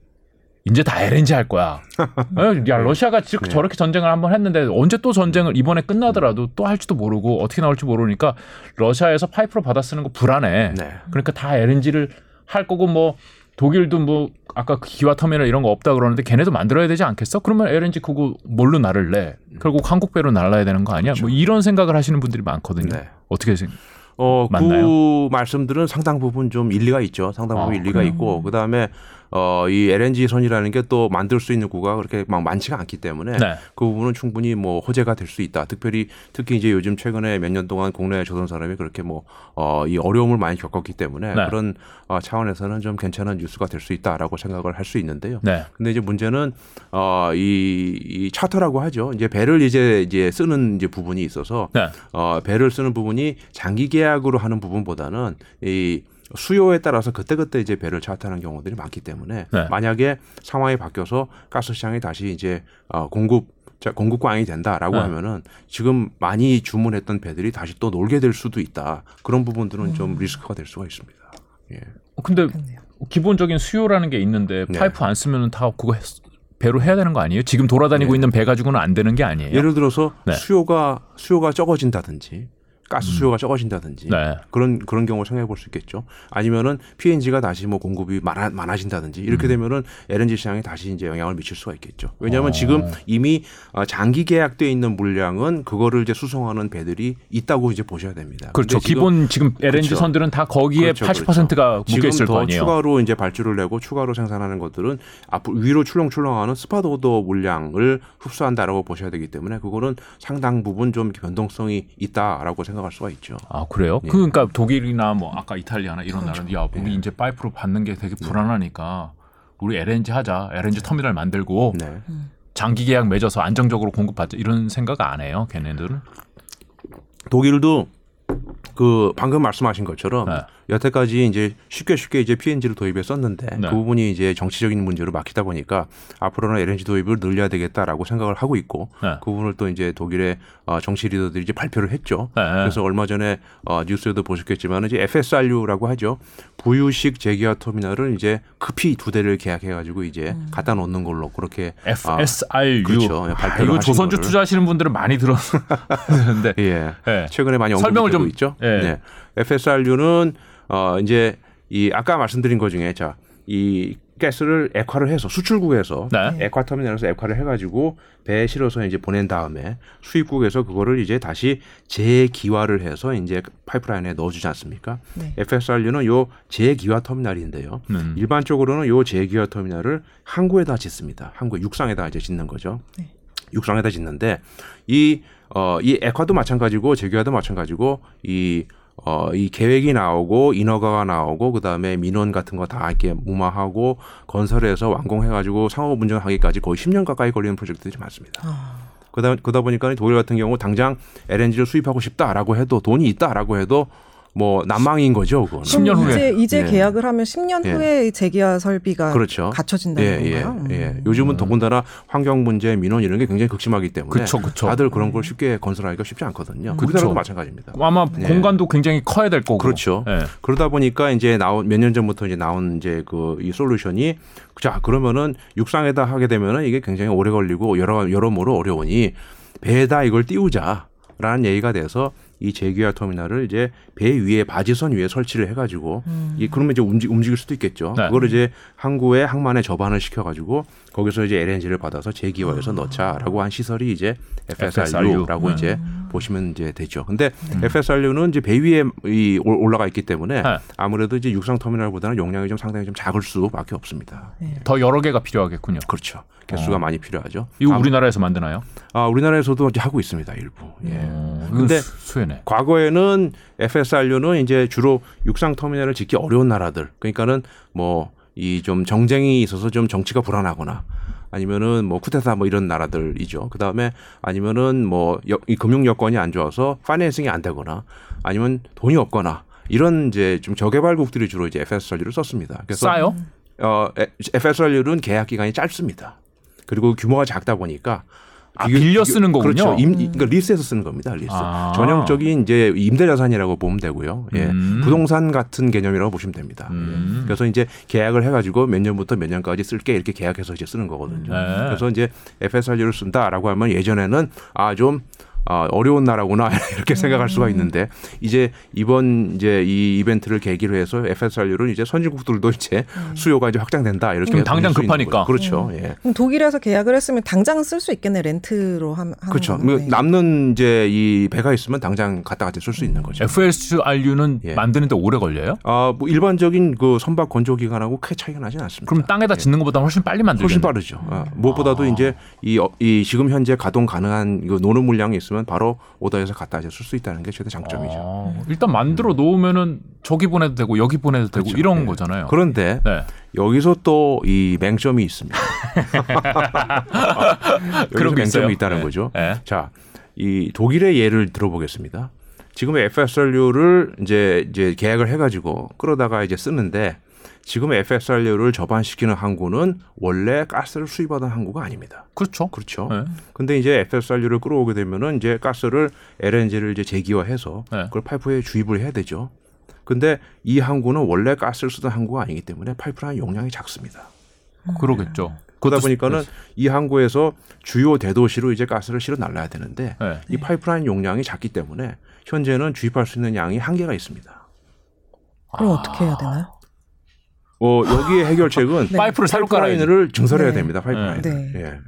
이제 다 LNG 할 거야. 어, 야 러시아가 지- 네. 저렇게 전쟁을 한번 했는데 언제 또 전쟁을 이번에 끝나더라도 또 할지도 모르고 어떻게 나올지 모르니까 러시아에서 파이프로 받아 쓰는 거 불안해. 네. 그러니까 다 LNG를 할 거고 뭐 독일도 뭐 아까 그 기와 터미널 이런 거 없다 그러는데 걔네도 만들어야 되지 않겠어? 그러면 LNG 그거 뭘로 나를 내? 결국 한국 배로 날라야 되는 거 아니야? 뭐 이런 생각을 하시는 분들이 많거든요. 그렇죠. 네. 어떻게 생각? 어, 맞나요? 그 말씀들은 상당 부분 좀 일리가 있죠. 상당 부분 아, 일리가 그래요? 있고 그다음에 어, 이 LNG 선이라는 게 또 만들 수 있는 구가 그렇게 막 많지가 않기 때문에 네. 그 부분은 충분히 뭐 호재가 될 수 있다. 특별히 특히 이제 요즘 최근에 몇 년 동안 국내 조선 사람이 그렇게 뭐 어, 이 어려움을 많이 겪었기 때문에 네. 그런 어, 차원에서는 좀 괜찮은 뉴스가 될 수 있다라고 생각을 할 수 있는데요. 네. 근데 이제 문제는 어 이 이 차터라고 하죠. 이제 배를 이제 이제 쓰는 이제 부분이 있어서 네. 어 배를 쓰는 부분이 장기 계약으로 하는 부분보다는 이 수요에 따라서 그때그때 이제 배를 차트하는 경우들이 많기 때문에 네. 만약에 상황이 바뀌어서 가스 시장이 다시 이제 어 공급 자, 공급 광이 된다라고 네. 하면은 지금 많이 주문했던 배들이 다시 또 놀게 될 수도 있다. 그런 부분들은 음. 좀 리스크가 될 수가 있습니다. 예. 어, 근데 그렇네요. 기본적인 수요라는 게 있는데 네. 파이프 안 쓰면 다 그거 했- 배로 해야 되는 거 아니에요? 지금 돌아다니고 네. 있는 배 가지고는 안 되는 게 아니에요. 예를 들어서 네. 수요가 수요가 적어진다든지 가스 수요가 적어진다든지 네. 그런 그런 경우 생각해 볼 수 있겠죠. 아니면은 PNG가 다시 뭐 공급이 많아, 많아진다든지 음. 이렇게 되면은 LNG 시장에 다시 이제 영향을 미칠 수가 있겠죠. 왜냐하면 어. 지금 이미 어, 장기 계약돼 있는 물량은 그거를 이제 수송하는 배들이 있다고 이제 보셔야 됩니다. 그렇죠. 지금 기본 지금 LNG 그렇죠. 선들은 다 거기에 그렇죠, 80%가 묶여 지금 있을 거더 아니에요. 추가로 이제 발주를 내고 추가로 생산하는 것들은 앞으로 위로 출렁출렁하는 스파도더 물량을 흡수한다라고 보셔야 되기 때문에 그거는 상당 부분 좀 변동성이 있다라고 생각 할 수가 있죠. 아 그래요? 예. 그러니까 독일이나 뭐 아까 이탈리아나 이런 그렇죠. 나라는 야 우리 예. 이제 파이프로 받는 게 되게 불안하니까 우리 LNG 하자, LNG 터미널 만들고 네. 장기 계약 맺어서 안정적으로 공급받자 이런 생각 안 해요, 걔네들은? 독일도 그 방금 말씀하신 것처럼 네. 여태까지 이제 쉽게 쉽게 이제 PNG를 도입했었는데 네. 그 부분이 이제 정치적인 문제로 막히다 보니까 앞으로는 LNG 도입을 늘려야 되겠다라고 생각을 하고 있고 네. 그 부분을 또 이제 독일의 어, 정치 리더들이 이제 발표를 했죠. 네. 그래서 얼마 전에 어, 뉴스에도 보셨겠지만 이제 FSRU라고 하죠. 부유식 제기화 터미널을 이제 급히 두 대를 계약해가지고 이제 갖다 놓는 걸로 그렇게 아, FSRU. 그렇죠. 아, 발표를 이거 하신 조선주 거를. 투자하시는 분들은 많이 들었는데. 예. 예. 최근에 많이 설명을 언급되고 좀- 있죠. 예. 네. FSRU는 어 이제 이 아까 말씀드린 것 중에 자이 가스를 액화를 해서 수출국에서 네. 액화 터미널에서 액화를 해가지고 배에 실어서 이제 보낸 다음에 수입국에서 그거를 이제 다시 재기화를 해서 이제 파이프라인에 넣어주지 않습니까? 네. FSRU는 요 재기화 터미널인데요. 음. 일반적으로는 요 재기화 터미널을 항구에다 짓습니다. 항구 육상에다 이제 짓는 거죠. 네. 육상에다 짓는데 이 어, 이 액화도 마찬가지고 재기화도 마찬가지고 이 어, 이 계획이 나오고 인허가가 나오고 그다음에 민원 같은 거 다 이렇게 무마하고 건설해서 완공해 가지고 상업 운전하기까지 거의 10년 가까이 걸리는 프로젝트들이 많습니다. 아, 그다 그러다 보니까 독일 같은 경우 당장 LNG를 수입하고 싶다라고 해도 돈이 있다라고 해도 뭐 난망인 거죠. 그거는. 10년 그럼 후에. 이제 이제 예. 계약을 하면 10년 예. 후에 재기화 설비가 그렇죠. 갖춰진다는 예, 예, 건가요? 예. 음. 요즘은 더군다나 환경 문제, 민원 이런 게 굉장히 극심하기 때문에 그쵸, 그쵸. 다들 그런 걸 쉽게 건설하기가 쉽지 않거든요. 그쵸. 우리나라도 마찬가지입니다. 아마 예. 공간도 굉장히 커야 될 거고. 그렇죠. 예. 그러다 보니까 이제 나온 몇 년 전부터 이제 나온 이제 그 이 솔루션이 자 그러면은 육상에다 하게 되면은 이게 굉장히 오래 걸리고 여러 여러모로 어려우니 배에다 이걸 띄우자 라는 얘기가 돼서 이 재기화 터미널을 이제 배 위에 바지선 위에 설치를 해가지고 음. 이 그러면 이제 움직, 움직일 수도 있겠죠. 네. 그거를 이제 항구에 항만에 접안을 시켜가지고 거기서 이제 LNG를 받아서 재기화해서 넣자라고 한 시설이 이제 FSRU라고 음. 이제 보시면 이제 되죠. 근데 FSRU는 이제 배 위에 이 올- 올라가 있기 때문에 네. 아무래도 이제 육상 터미널보다는 용량이 좀 상당히 좀 작을 수밖에 없습니다. 네. 더 여러 개가 필요하겠군요. 그렇죠. 개수가 어. 많이 필요하죠. 이거 아, 우리나라에서 만드나요? 아, 우리나라에서도 이제 하고 있습니다. 일부. 예. 어, 근데 근데 수혜네. 과거에는 FSRU는 이제 주로 육상 터미널을 짓기 어려운 나라들, 그러니까는 뭐 이 좀 정쟁이 있어서 좀 정치가 불안하거나 아니면은 뭐 쿠테타 뭐 이런 나라들이죠. 그 다음에 아니면은 뭐 이 금융 여건이 안 좋아서 파이낸싱이 안 되거나 아니면 돈이 없거나 이런 이제 좀 저개발국들이 주로 이제 FSRU를 썼습니다. 그래서 싸요? 어 FSRU는 계약 기간이 짧습니다. 그리고 규모가 작다 보니까 아, 빌려 쓰는 거군요. 그렇죠. 임, 그러니까 리스해서 쓰는 겁니다. 리스. 아. 전형적인 이제 임대 자산이라고 보면 되고요. 예. 음. 부동산 같은 개념이라고 보시면 됩니다. 음. 예. 그래서 이제 계약을 해가지고 몇 년부터 몇 년까지 쓸게 이렇게 계약해서 이제 쓰는 거거든요. 네. 그래서 이제 FSRU를 쓴다라고 하면 예전에는 아좀 아, 어려운 나라구나 이렇게 생각할 수가 음. 있는데 이제 이번 이제 이 이벤트를 계기로 해서 FSRU는 이제 선진국들도 이제 수요가 이제 확장된다 이렇게 음, 당장 급하니까. 그렇죠. 예. 그럼 독일에서 계약을 했으면 당장 쓸 수 있겠네 렌트로 함- 하는 그렇죠. 거는. 네. 남는 이제 이 배가 있으면 당장 갖다 같이 쓸수 있는 거죠. FSRU는 예. 만드는데 오래 걸려요? 아, 뭐 일반적인 그 선박 건조 기간하고 크게 차이가 나진 않습니다. 그럼 땅에다 짓는 것보다 훨씬 빨리 만들겠네. 훨씬 빠르죠. 아, 무엇보다도 이제 이, 어, 이 지금 현재 가동 가능한 이 노는 물량이 있으면 바로 오더해서 갖다 이제 쓸수 있다는 게 최대 장점이죠. 아, 일단 만들어 놓으면은 저기 보내도 되고 여기 보내도 되고 그렇죠. 이런 예. 거잖아요. 그런데 네. 여기서 또 이 맹점이 있습니다. 그런 게 있어요. 맹점이 있다는 네. 거죠. 네. 자, 이 독일의 예를 들어보겠습니다. 지금 FSRU를 이제 이제 계약을 해가지고 끌어다가 이제 쓰는데 지금 FSRU를 접안시키는 항구는 원래 가스를 수입하던 항구가 아닙니다. 그렇죠. 그렇죠. 네. 근데 이제 FSRU를 끌어오게 되면은 이제 가스를 LNG를 이제 재기화해서 네. 그걸 파이프에 주입을 해야 되죠. 근데 이 항구는 원래 가스를 쓰던 항구가 아니기 때문에 파이프라인 용량이 작습니다. 그러겠죠. 그러다 그것도 보니까는 스- 이 항구에서 주요 대도시로 이제 가스를 실어 날라야 되는데 네. 이 파이프라인 용량이 작기 때문에 현재는 주입할 수 있는 양이 한계가 있습니다. 그럼 어떻게 해야 되나요? 어, 여기에 해결책은 네. 파이프를 새로. 파이프라인을 증설해야 네. 됩니다. 파이프라인. 네. 예.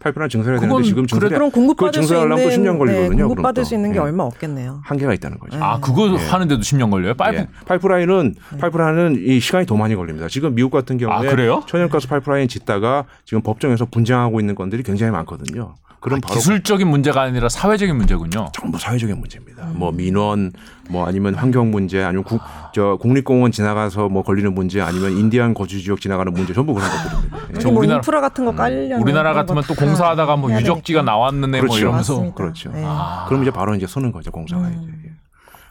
파이프라인 증설해야 되는데 지금 증설해 그럼 공급받을 수 증설하려면 있는 또 10년 걸리거든요. 네, 공급받을 또. 수 있는 게 예. 얼마 없겠네요. 한계가 있다는 거죠. 아 그거 예. 하는데도 10년 걸려요? 파이프 예. 파이프라인은 파이프라인은 이 시간이 더 많이 걸립니다. 지금 미국 같은 경우에 아, 그래요? 천연가스 파이프라인 짓다가 지금 법정에서 분쟁하고 있는 건들이 굉장히 많거든요. 바로 아, 기술적인 문제가 아니라 사회적인 문제군요. 전부 사회적인 문제입니다. 뭐 민원, 뭐 아니면 환경 문제, 아니면 국, 저 국립공원 지나가서 뭐 걸리는 문제, 아니면 인디안 거주 지역 지나가는 문제, 전부 그런 것들입니다. 예. 여기 뭐 우리나라- 인프라 같은 거 깔려면 우리나라 그런 같으면 거또다 공사하다가 뭐 유적지가. 나왔는데 뭐 그렇죠. 이러면서 맞습니다. 그렇죠. 네. 그럼 이제 바로 이제 서는 거죠 공사가 이제. 예.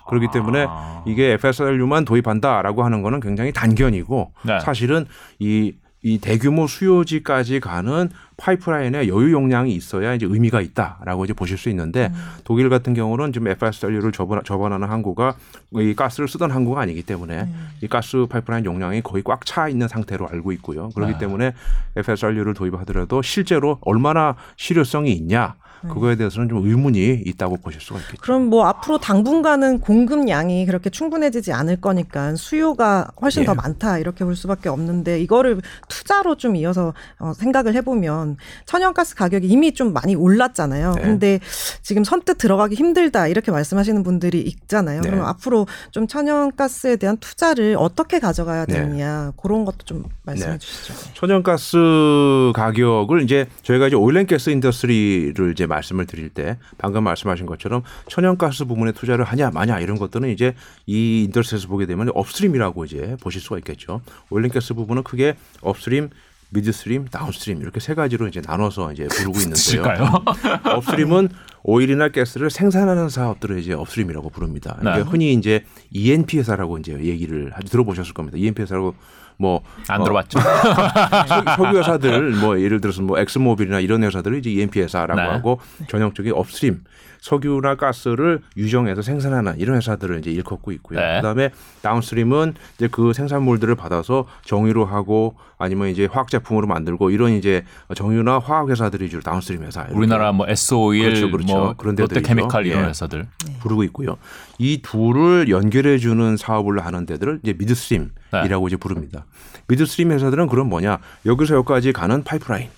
그렇기 때문에 아. 이게 FSRU만 도입한다라고 하는 거는 굉장히 단견이고 네. 사실은 이, 이 대규모 수요지까지 가는 파이프라인에 여유 용량이 있어야 이제 의미가 있다라고 이제 보실 수 있는데 독일 같은 경우는 지금 FSRU를 접원, 접원하는 항구가 이 가스를 쓰던 항구가 아니기 때문에 이 가스 파이프라인 용량이 거의 꽉 차 있는 상태로 알고 있고요. 그렇기 네. 때문에 FSRU를 도입하더라도 실제로 얼마나 실효성이 있냐 그거에 대해서는 좀 의문이 있다고 보실 수가 있겠죠. 그럼 뭐 앞으로 당분간은 공급량이 그렇게 충분해지지 않을 거니까 수요가 훨씬 예. 더 많다 이렇게 볼 수밖에 없는데 이거를 투자로 좀 이어서 어, 생각을 해보면 천연가스 가격이 이미 좀 많이 올랐잖아요. 네. 근데 지금 선뜻 들어가기 힘들다 이렇게 말씀하시는 분들이 있잖아요. 네. 그럼 앞으로 좀 천연가스에 대한 투자를 어떻게 가져가야 네. 되느냐 그런 것도 좀 말씀해 네. 주시죠. 천연가스 가격을 이제 저희가 이제 oil and gas industry를 이제 말씀을 드릴 때 방금 말씀하신 것처럼 천연가스 부분에 투자를 하냐 마냐 이런 것들은 이제 이 industry에서 보게 되면 upstream이라고 이제 보실 수가 있겠죠. oil and gas 부분은 크게 upstream midstream, downstream 이렇게 세 가지로 이제 나눠서 이제 부르고 있는데요. 실까요? upstream은 오일이나 가스를 생산하는 사업들을 이제 upstream이라고 부릅니다. 네. 이게 흔히 이제 E&P 회사라고 이제 얘기를 들어보셨을 겁니다. E&P 회사라고 뭐안 어, 들어봤죠. 석유, 회사들 뭐 예를 들어서 뭐 엑슨모빌이나 이런 회사들을 이제 E&P 회사라고 네. 하고 전형적인 upstream 석유나 가스를 유정에서 생산하는 이런 회사들을 이제 일컫고 있고요. 네. 그다음에 downstream은 이제 그 생산물들을 받아서 정유를 하고 아니면 이제 화학 제품으로 만들고 이런 이제 정유나 화학 회사들이 주로 downstream 회사. 이렇게 우리나라 뭐 S-오일, 그렇죠, 그렇죠. 뭐 그런 데들이죠. 롯데케미칼 이런 예. 회사들. 부르고 있고요. 이 둘을 연결해 주는 사업을 하는 데들을 이제 midstream이라고 이제 부릅니다. midstream 회사들은 그럼 뭐냐? 여기서 여기까지 가는 파이프라인.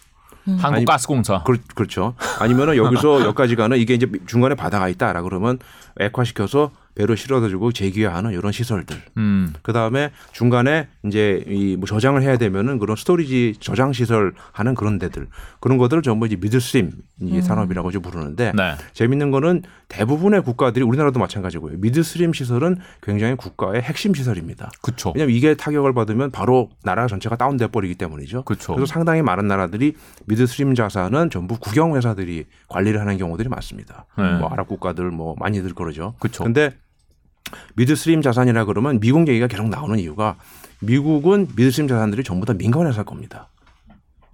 한국가스공사. 그, 그렇죠. 아니면은 여기서 여기까지 가는 이게 이제 중간에 바다가 있다라 그러면 액화시켜서 배로 실어다주고 재기화하는 이런 시설들. 음. 그 다음에 중간에 이제 이 뭐 저장을 해야 되면은 그런 storage 저장 시설 하는 그런 데들 그런 것들을 전부 이제 midstream 이 산업이라고 이제 부르는데 네. 재밌는 거는 대부분의 국가들이 우리나라도 마찬가지고요. midstream 시설은 굉장히 국가의 핵심 시설입니다. 그쵸. 왜냐하면 이게 타격을 받으면 바로 나라 전체가 다운돼 버리기 때문이죠. 그쵸. 그래서 상당히 많은 나라들이 midstream 자산은 전부 국영 회사들이 관리를 하는 경우들이 많습니다. 네. 뭐 아랍 국가들 뭐 많이들 그러죠. 그쵸. 근데 midstream 자산이라 그러면 미국 얘기가 계속 나오는 이유가 미국은 midstream 자산들이 전부 다 민간 회사일 겁니다.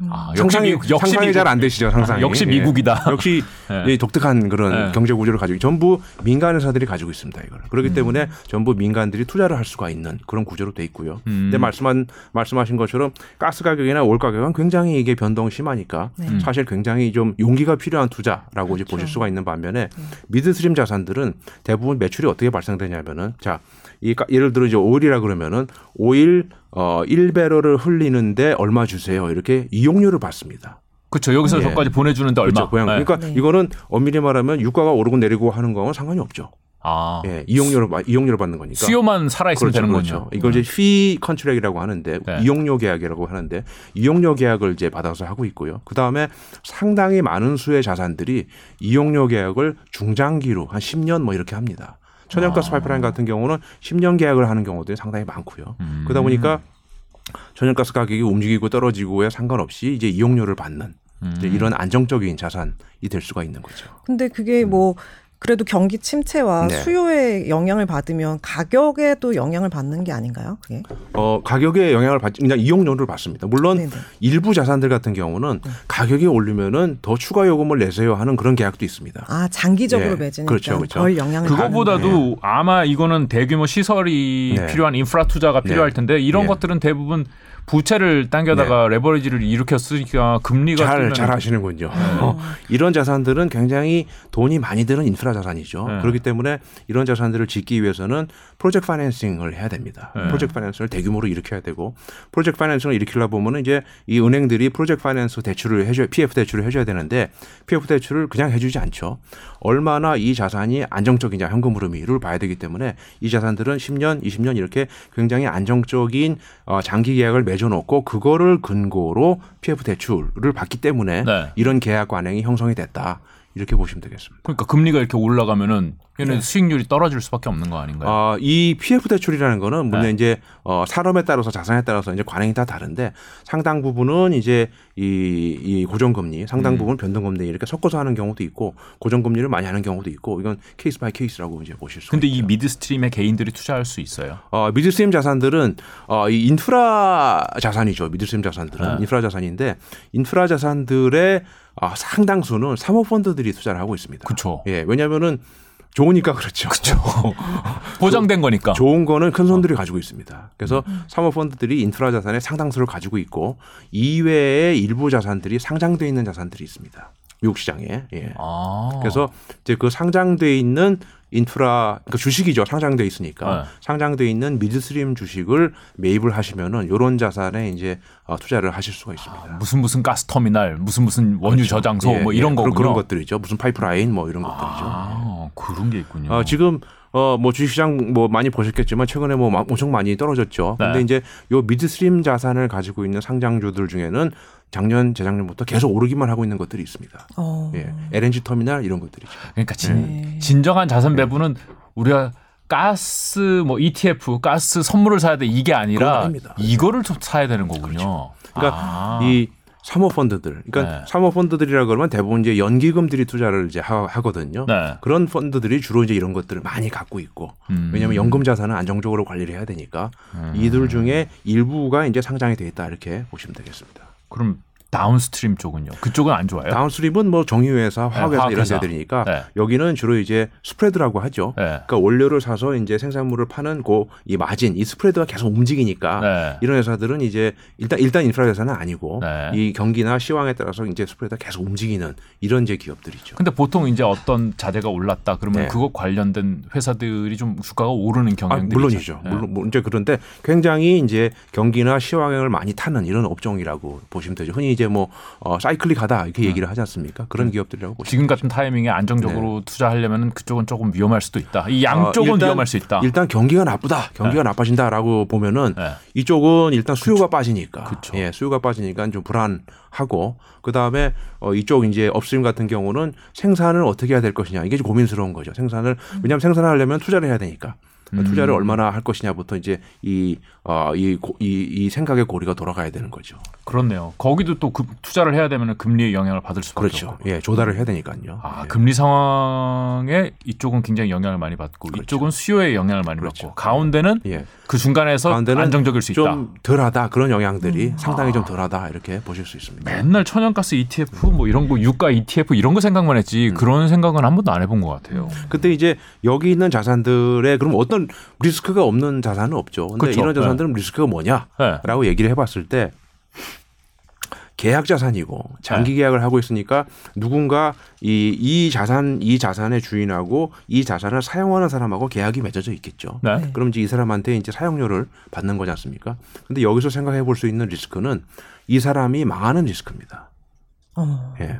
아, 역시 상상이 상상이. 잘 안 되시죠, 상상이. 아, 역시 예. 미국이다. 역시 예. 이 독특한 그런 예. 경제 구조를 가지고 전부 민간 회사들이 가지고 있습니다. 이걸 그렇기 음. 때문에 전부 민간들이 투자를 할 수가 있는 그런 구조로 돼 있고요. 음. 근데 말씀한 말씀하신 것처럼 가스 가격이나 오일 가격은 굉장히 이게 변동 심하니까 네. 사실 굉장히 좀 용기가 필요한 투자라고 이제 그렇죠. 보실 수가 있는 반면에 midstream 자산들은 대부분 매출이 어떻게 발생되냐면은 자, 이 가- 예를 들어 이제 오일이라 그러면은 오일 어 1배럴을 흘리는데 얼마 주세요. 이렇게 이용료를 받습니다. 그쵸. 여기서 예. 저까지 보내주는데 얼마. 그렇죠. 네. 그러니까 네. 이거는 엄밀히 말하면 유가가 오르고 내리고 하는 거는 상관이 없죠. 아. 예, 이용료를 받- 이용료를 받는 거니까. 수요만 살아 있으면 그렇죠, 되는 그렇죠. 거죠. 이걸 이제 fee contract이라고 하는데 네. 이용료 계약이라고 하는데 이용료 계약을 이제 받아서 하고 있고요. 그 다음에 상당히 많은 수의 자산들이 이용료 계약을 중장기로 한 10년 뭐 이렇게 합니다. 천연가스 아. 파이프라인 같은 경우는 10년 계약을 하는 경우들이 상당히 많고요. 음. 그러다 보니까 천연가스 가격이 움직이고 떨어지고에 상관없이 이제 이용료를 받는 이제 음. 이런 안정적인 자산이 될 수가 있는 거죠. 근데 그게 뭐 그래도 경기 침체와 음. 네. 수요에 영향을 받으면 가격에도 영향을 받는 게 아닌가요? 그게? 어, 가격에 영향을 받지 그냥 이용료를 받습니다. 물론 네네. 일부 자산들 같은 경우는 가격이 오르면은 더 추가 요금을 내세요 하는 그런 계약도 있습니다. 아 장기적으로 예, 맺으니까 그렇죠, 그렇죠. 덜 영향을 그거보다도 아마 이거는 대규모 시설이 네. 필요한 인프라 투자가 필요할 네. 텐데 이런 네. 것들은 대부분 부채를 당겨다가 레버리지를 일으켰으니까 금리가 잘, 잘 하시는군요. 이런 자산들은 굉장히 돈이 많이 드는 인프라 자산이죠. 네. 그렇기 때문에 이런 자산들을 짓기 위해서는 project financing을 해야 됩니다. 네. project financing을 대규모로 일으켜야 되고 project financing을 일으키려 보면 이제 이 은행들이 project finance 대출을 해줘 PF 대출을 해줘야 되는데 PF 대출을 그냥 해주지 않죠. 얼마나 이 자산이 안정적이냐 현금 흐름이를 봐야 되기 때문에 이 자산들은 10년, 20년 이렇게 굉장히 안정적인 어, 장기 계약을 맺 어놓고 그거를 근거로 PF 대출을 받기 때문에 네. 이런 계약 관행이 형성이 됐다 이렇게 보시면 되겠습니다. 그러니까 금리가 이렇게 올라가면은 얘는 네. 수익률이 떨어질 수밖에 없는 거 아닌가요? 어, 이 PF 대출이라는 거는 물론 네. 이제 어, 산업에 따라서 자산에 따라서 이제 관행이 다 다른데 상당 부분은 이제 이, 이 고정금리, 상당 음. 부분 변동금리 이렇게 섞어서 하는 경우도 있고 고정금리를 많이 하는 경우도 있고 이건 case by case라고 이제 보실 수 근데 있죠. 이 midstream에 개인들이 투자할 수 있어요. 어, midstream 자산들은 어, 이 인프라 자산이죠. midstream 자산들은 네. 인프라 자산인데 인프라 자산들의 어, 상당수는 사모펀드들이 투자를 하고 있습니다. 그쵸. 예, 왜냐하면은 좋으니까 그렇죠. 그렇죠. 보장된 거니까. 좋은 거는 큰 손들이 가지고 있습니다. 그래서 사모펀드들이 인프라 자산의 상당수를 가지고 있고 이외에 일부 자산들이 상장돼 있는 자산들이 있습니다. 미국 시장에. 예. 아. 그래서 이제 그 상장돼 있는 인프라 그 주식이죠 상장돼 있으니까 네. 상장돼 있는 midstream 주식을 매입을 하시면은 요런 자산에 이제 어, 투자를 하실 수가 있습니다. 무슨 무슨 가스 터미널, 무슨 무슨 원유 저장소 예, 뭐 예, 이런 그런, 거군요. 그런 것들이죠. 무슨 파이프라인 뭐 이런 것들이죠. 아, 그런 게 있군요. 어, 지금 어, 뭐 주식시장 뭐 많이 보셨겠지만 최근에 뭐 마- 엄청 많이 떨어졌죠. 근데 네. 이제 요 midstream 자산을 가지고 있는 상장주들 중에는 작년 재작년부터 계속 오르기만 하고 있는 것들이 있습니다. 어. 예. LNG 터미널 이런 것들이죠. 그러니까 진, 네. 진정한 자산 배분은 우리가 가스 뭐 ETF 가스 선물을 사야 돼 이게 아니라. 이거를 좀 사야 되는 거군요. 그러니까 아. 이 사모펀드들, 그러니까 네. 사모펀드들이라 그러면 대부분 이제 연기금들이 투자를 이제 하, 하거든요. 네. 그런 펀드들이 주로 이제 이런 것들을 많이 갖고 있고 음. 왜냐하면 연금 자산은 안정적으로 관리를 해야 되니까 음. 이들 중에 일부가 이제 상장이 돼 있다 이렇게 보시면 되겠습니다. 그럼 다운스트림 쪽은요? 그쪽은 안 좋아요? downstream은 뭐 정유회사, 화학회사 이런 화학회사. 데들이니까 네. 여기는 주로 이제 스프레드라고 하죠. 네. 그러니까 원료를 사서 이제 생산물을 파는 그이 마진, 이 스프레드가 계속 움직이니까 네. 이런 회사들은 이제 일단 일단 인프라 회사는 아니고 네. 이 경기나 시황에 따라서 이제 스프레드가 계속 움직이는 이런 이제 기업들이죠. 근데 보통 이제 어떤 자재가 올랐다 그러면 네. 그거 관련된 회사들이 좀 주가가 오르는 아, 경향들이 물론이죠. 있잖아요. 네. 물론 문제 그런데 굉장히 이제 경기나 시황을 많이 타는 이런 업종이라고 보시면 되죠. 흔히 이제 이제 뭐 어, 사이클릭하다 이렇게 얘기를 하지 않습니까? 그런 기업들이라고 보시면 지금 같은 타이밍에 안정적으로 투자하려면 그쪽은 조금 위험할 수도 있다. 이 양쪽은 어, 일단- 위험할 수 있다. 일단 경기가 나쁘다, 경기가 나빠진다라고 보면은 네. 이쪽은 일단 수요가 빠지니까, 그쵸. 예, 수요가 빠지니까 좀 불안하고 그 다음에 어, 이쪽 이제 업스트림 같은 경우는 생산을 어떻게 해야 될 것이냐 이게 좀 고민스러운 거죠. 생산을 왜냐하면 생산을 하려면 투자를 해야 되니까. 그러니까 투자를 음. 얼마나 할 것이냐부터 이제 이, 어, 이, 고- 이, 이 생각의 고리가 돌아가야 되는 거죠. 그렇네요. 거기도 또 급- 투자를 해야 되면 금리의 영향을 받을 수밖에 그렇죠. 없고. 예, 조달을 해야 되니까요. 아, 예. 금리 상황에 이쪽은 굉장히 영향을 많이 받고 그렇죠. 이쪽은 수요에 영향을 많이 그렇죠. 받고 가운데는 예. 그 중간에서 가운데는 안정적일 수 있다. 좀 덜하다 그런 영향들이 음. 상당히 아. 좀 덜하다 이렇게 보실 수 있습니다. 맨날 천연가스 ETF 뭐 이런 거 유가 ETF 이런 거 생각만 했지 음. 그런 생각은 한 번도 안 해본 것 같아요. 근데 이제 여기 있는 자산들에 그럼 어떤 리스크가 없는 자산은 없죠. 근데 그렇죠. 이런 자산들은 리스크가 뭐냐라고 네. 얘기를 해봤을 때 계약 자산이고 장기 네. 계약을 하고 있으니까 누군가 이, 이 자산 이 자산의 주인하고 이 자산을 사용하는 사람하고 계약이 맺어져 있겠죠. 네. 네. 그럼 이제 이 사람한테 이제 사용료를 받는 거지 않습니까? 근데 여기서 생각해 볼 수 있는 리스크는 이 사람이 망하는 리스크입니다. 어. 예.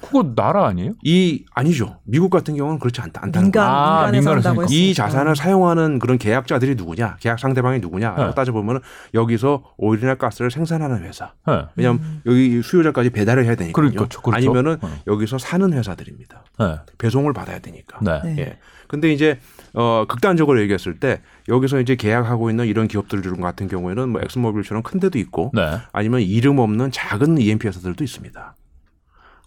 그거 나라 아니에요? 이 아니죠. 미국 같은 경우는 그렇지 않다, 않다는 민간. 아, 민간에 산다고 이. 자산을 사용하는 그런 계약자들이 누구냐, 계약 상대방이 누구냐라고 네. 따져 보면 여기서 오일이나 가스를 생산하는 회사. 네. 왜냐하면 여기 수요자까지 배달을 해야 되니까요. 그렇죠, 그렇죠. 아니면은 어. 여기서 사는 회사들입니다. 네. 배송을 받아야 되니까. 네. 네. 예. 근데 이제 어 극단적으로 얘기했을 때 여기서 이제 계약하고 있는 이런 기업들 같은 경우에는 뭐 엑스모빌처럼 큰 데도 있고 네. 아니면 이름 없는 작은 EMP 회사들도 있습니다.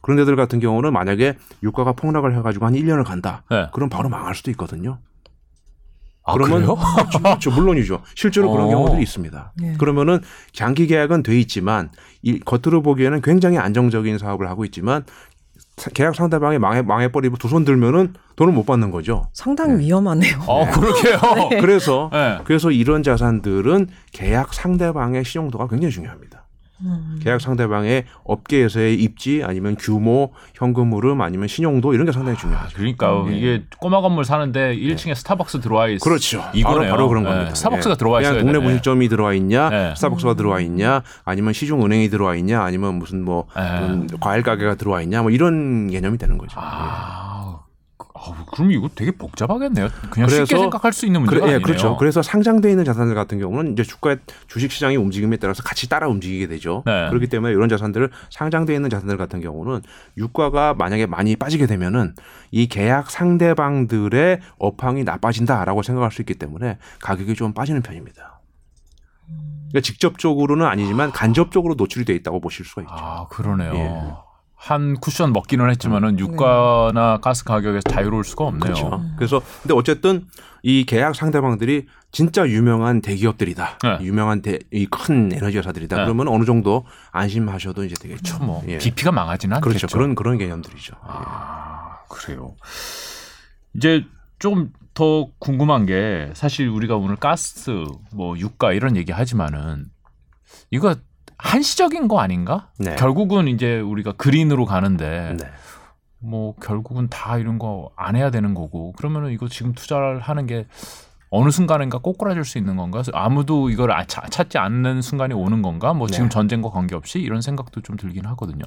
그런 데들 같은 경우는 만약에 유가가 폭락을 해가지고 한 1년을 간다. 네. 그럼 바로 망할 수도 있거든요. 아, 그러면? 그렇죠, 그렇죠. 물론이죠. 실제로 그런 어. 경우들이 있습니다. 네. 그러면은 장기 계약은 돼 있지만 이 겉으로 보기에는 굉장히 안정적인 사업을 하고 있지만 사- 계약 상대방이 망해 망해버리고 두 손 들면은 돈을 못 받는 거죠. 상당히 네. 위험하네요. 어, 그러게요. 네. 그래서 네. 그래서 이런 자산들은 계약 상대방의 신용도가 굉장히 중요합니다. 음. 계약 상대방의 업계에서의 입지 아니면 규모, 현금 흐름 아니면 신용도 이런 게 상당히 중요하죠. 그러니까 네. 이게 꼬마 건물 사는데 1층에 스타벅스 들어와 있 그렇죠. 이거네요. 바로, 바로 그런 네, 겁니다. 스타벅스가 예. 들어와 그냥 있어야 동네 되네. 분식점이 들어와 있냐, 네. 스타벅스가 들어와 있냐, 아니면 시중 은행이 들어와 있냐, 아니면 무슨 뭐 네. 음, 과일 가게가 들어와 있냐, 뭐 이런 개념이 되는 거죠. 아, 아, 그럼 이거 되게 복잡하겠네요. 그냥 그래서- 쉽게 생각할 수 있는 예. 문제가 그래, 예, 아니네요. 그렇죠. 그래서 상장돼 있는 자산들 같은 경우는 이제 주가 주식 시장의 움직임에 따라서 같이 따라 움직이게 되죠. 네. 그렇기 때문에 이런 자산들을 상장돼 있는 자산들 같은 경우는 유가가 만약에 많이 빠지게 되면은 이 계약 상대방들의 업황이 나빠진다라고 생각할 수 있기 때문에 가격이 좀 빠지는 편입니다. 그러니까 직접적으로는 아니지만 간접적으로 노출이 돼 있다고 보실 수가 있죠. 아, 그러네요. 예. 한 쿠션 먹기는 했지만은 유가나 가스 가격에서 자유로울 수가 없네요. 그렇죠. 그래서 근데 어쨌든 이 계약 상대방들이 진짜 유명한 대기업들이다. 네. 유명한 대, 이큰 에너지 회사들이다. 네. 그러면 어느 정도 안심하셔도 이제 되겠죠. 그렇죠. 뭐 예. BP가 망하지는 않겠죠. 그렇죠. 그런 그런 개념들이죠. 아, 그래요. 이제 좀더 궁금한 게 사실 우리가 오늘 가스, 뭐 유가 이런 얘기 하지만은 이거 한시적인 거 아닌가? 네. 결국은 이제 우리가 그린으로 가는데 네. 뭐 결국은 다 이런 거 안 해야 되는 거고 그러면은 이거 지금 투자를 하는 게 어느 순간인가 꼬꾸라질 수 있는 건가? 아무도 이걸 아- 차- 찾지 않는 순간이 오는 건가? 뭐 지금 네. 전쟁과 관계없이 이런 생각도 좀 들긴 하거든요.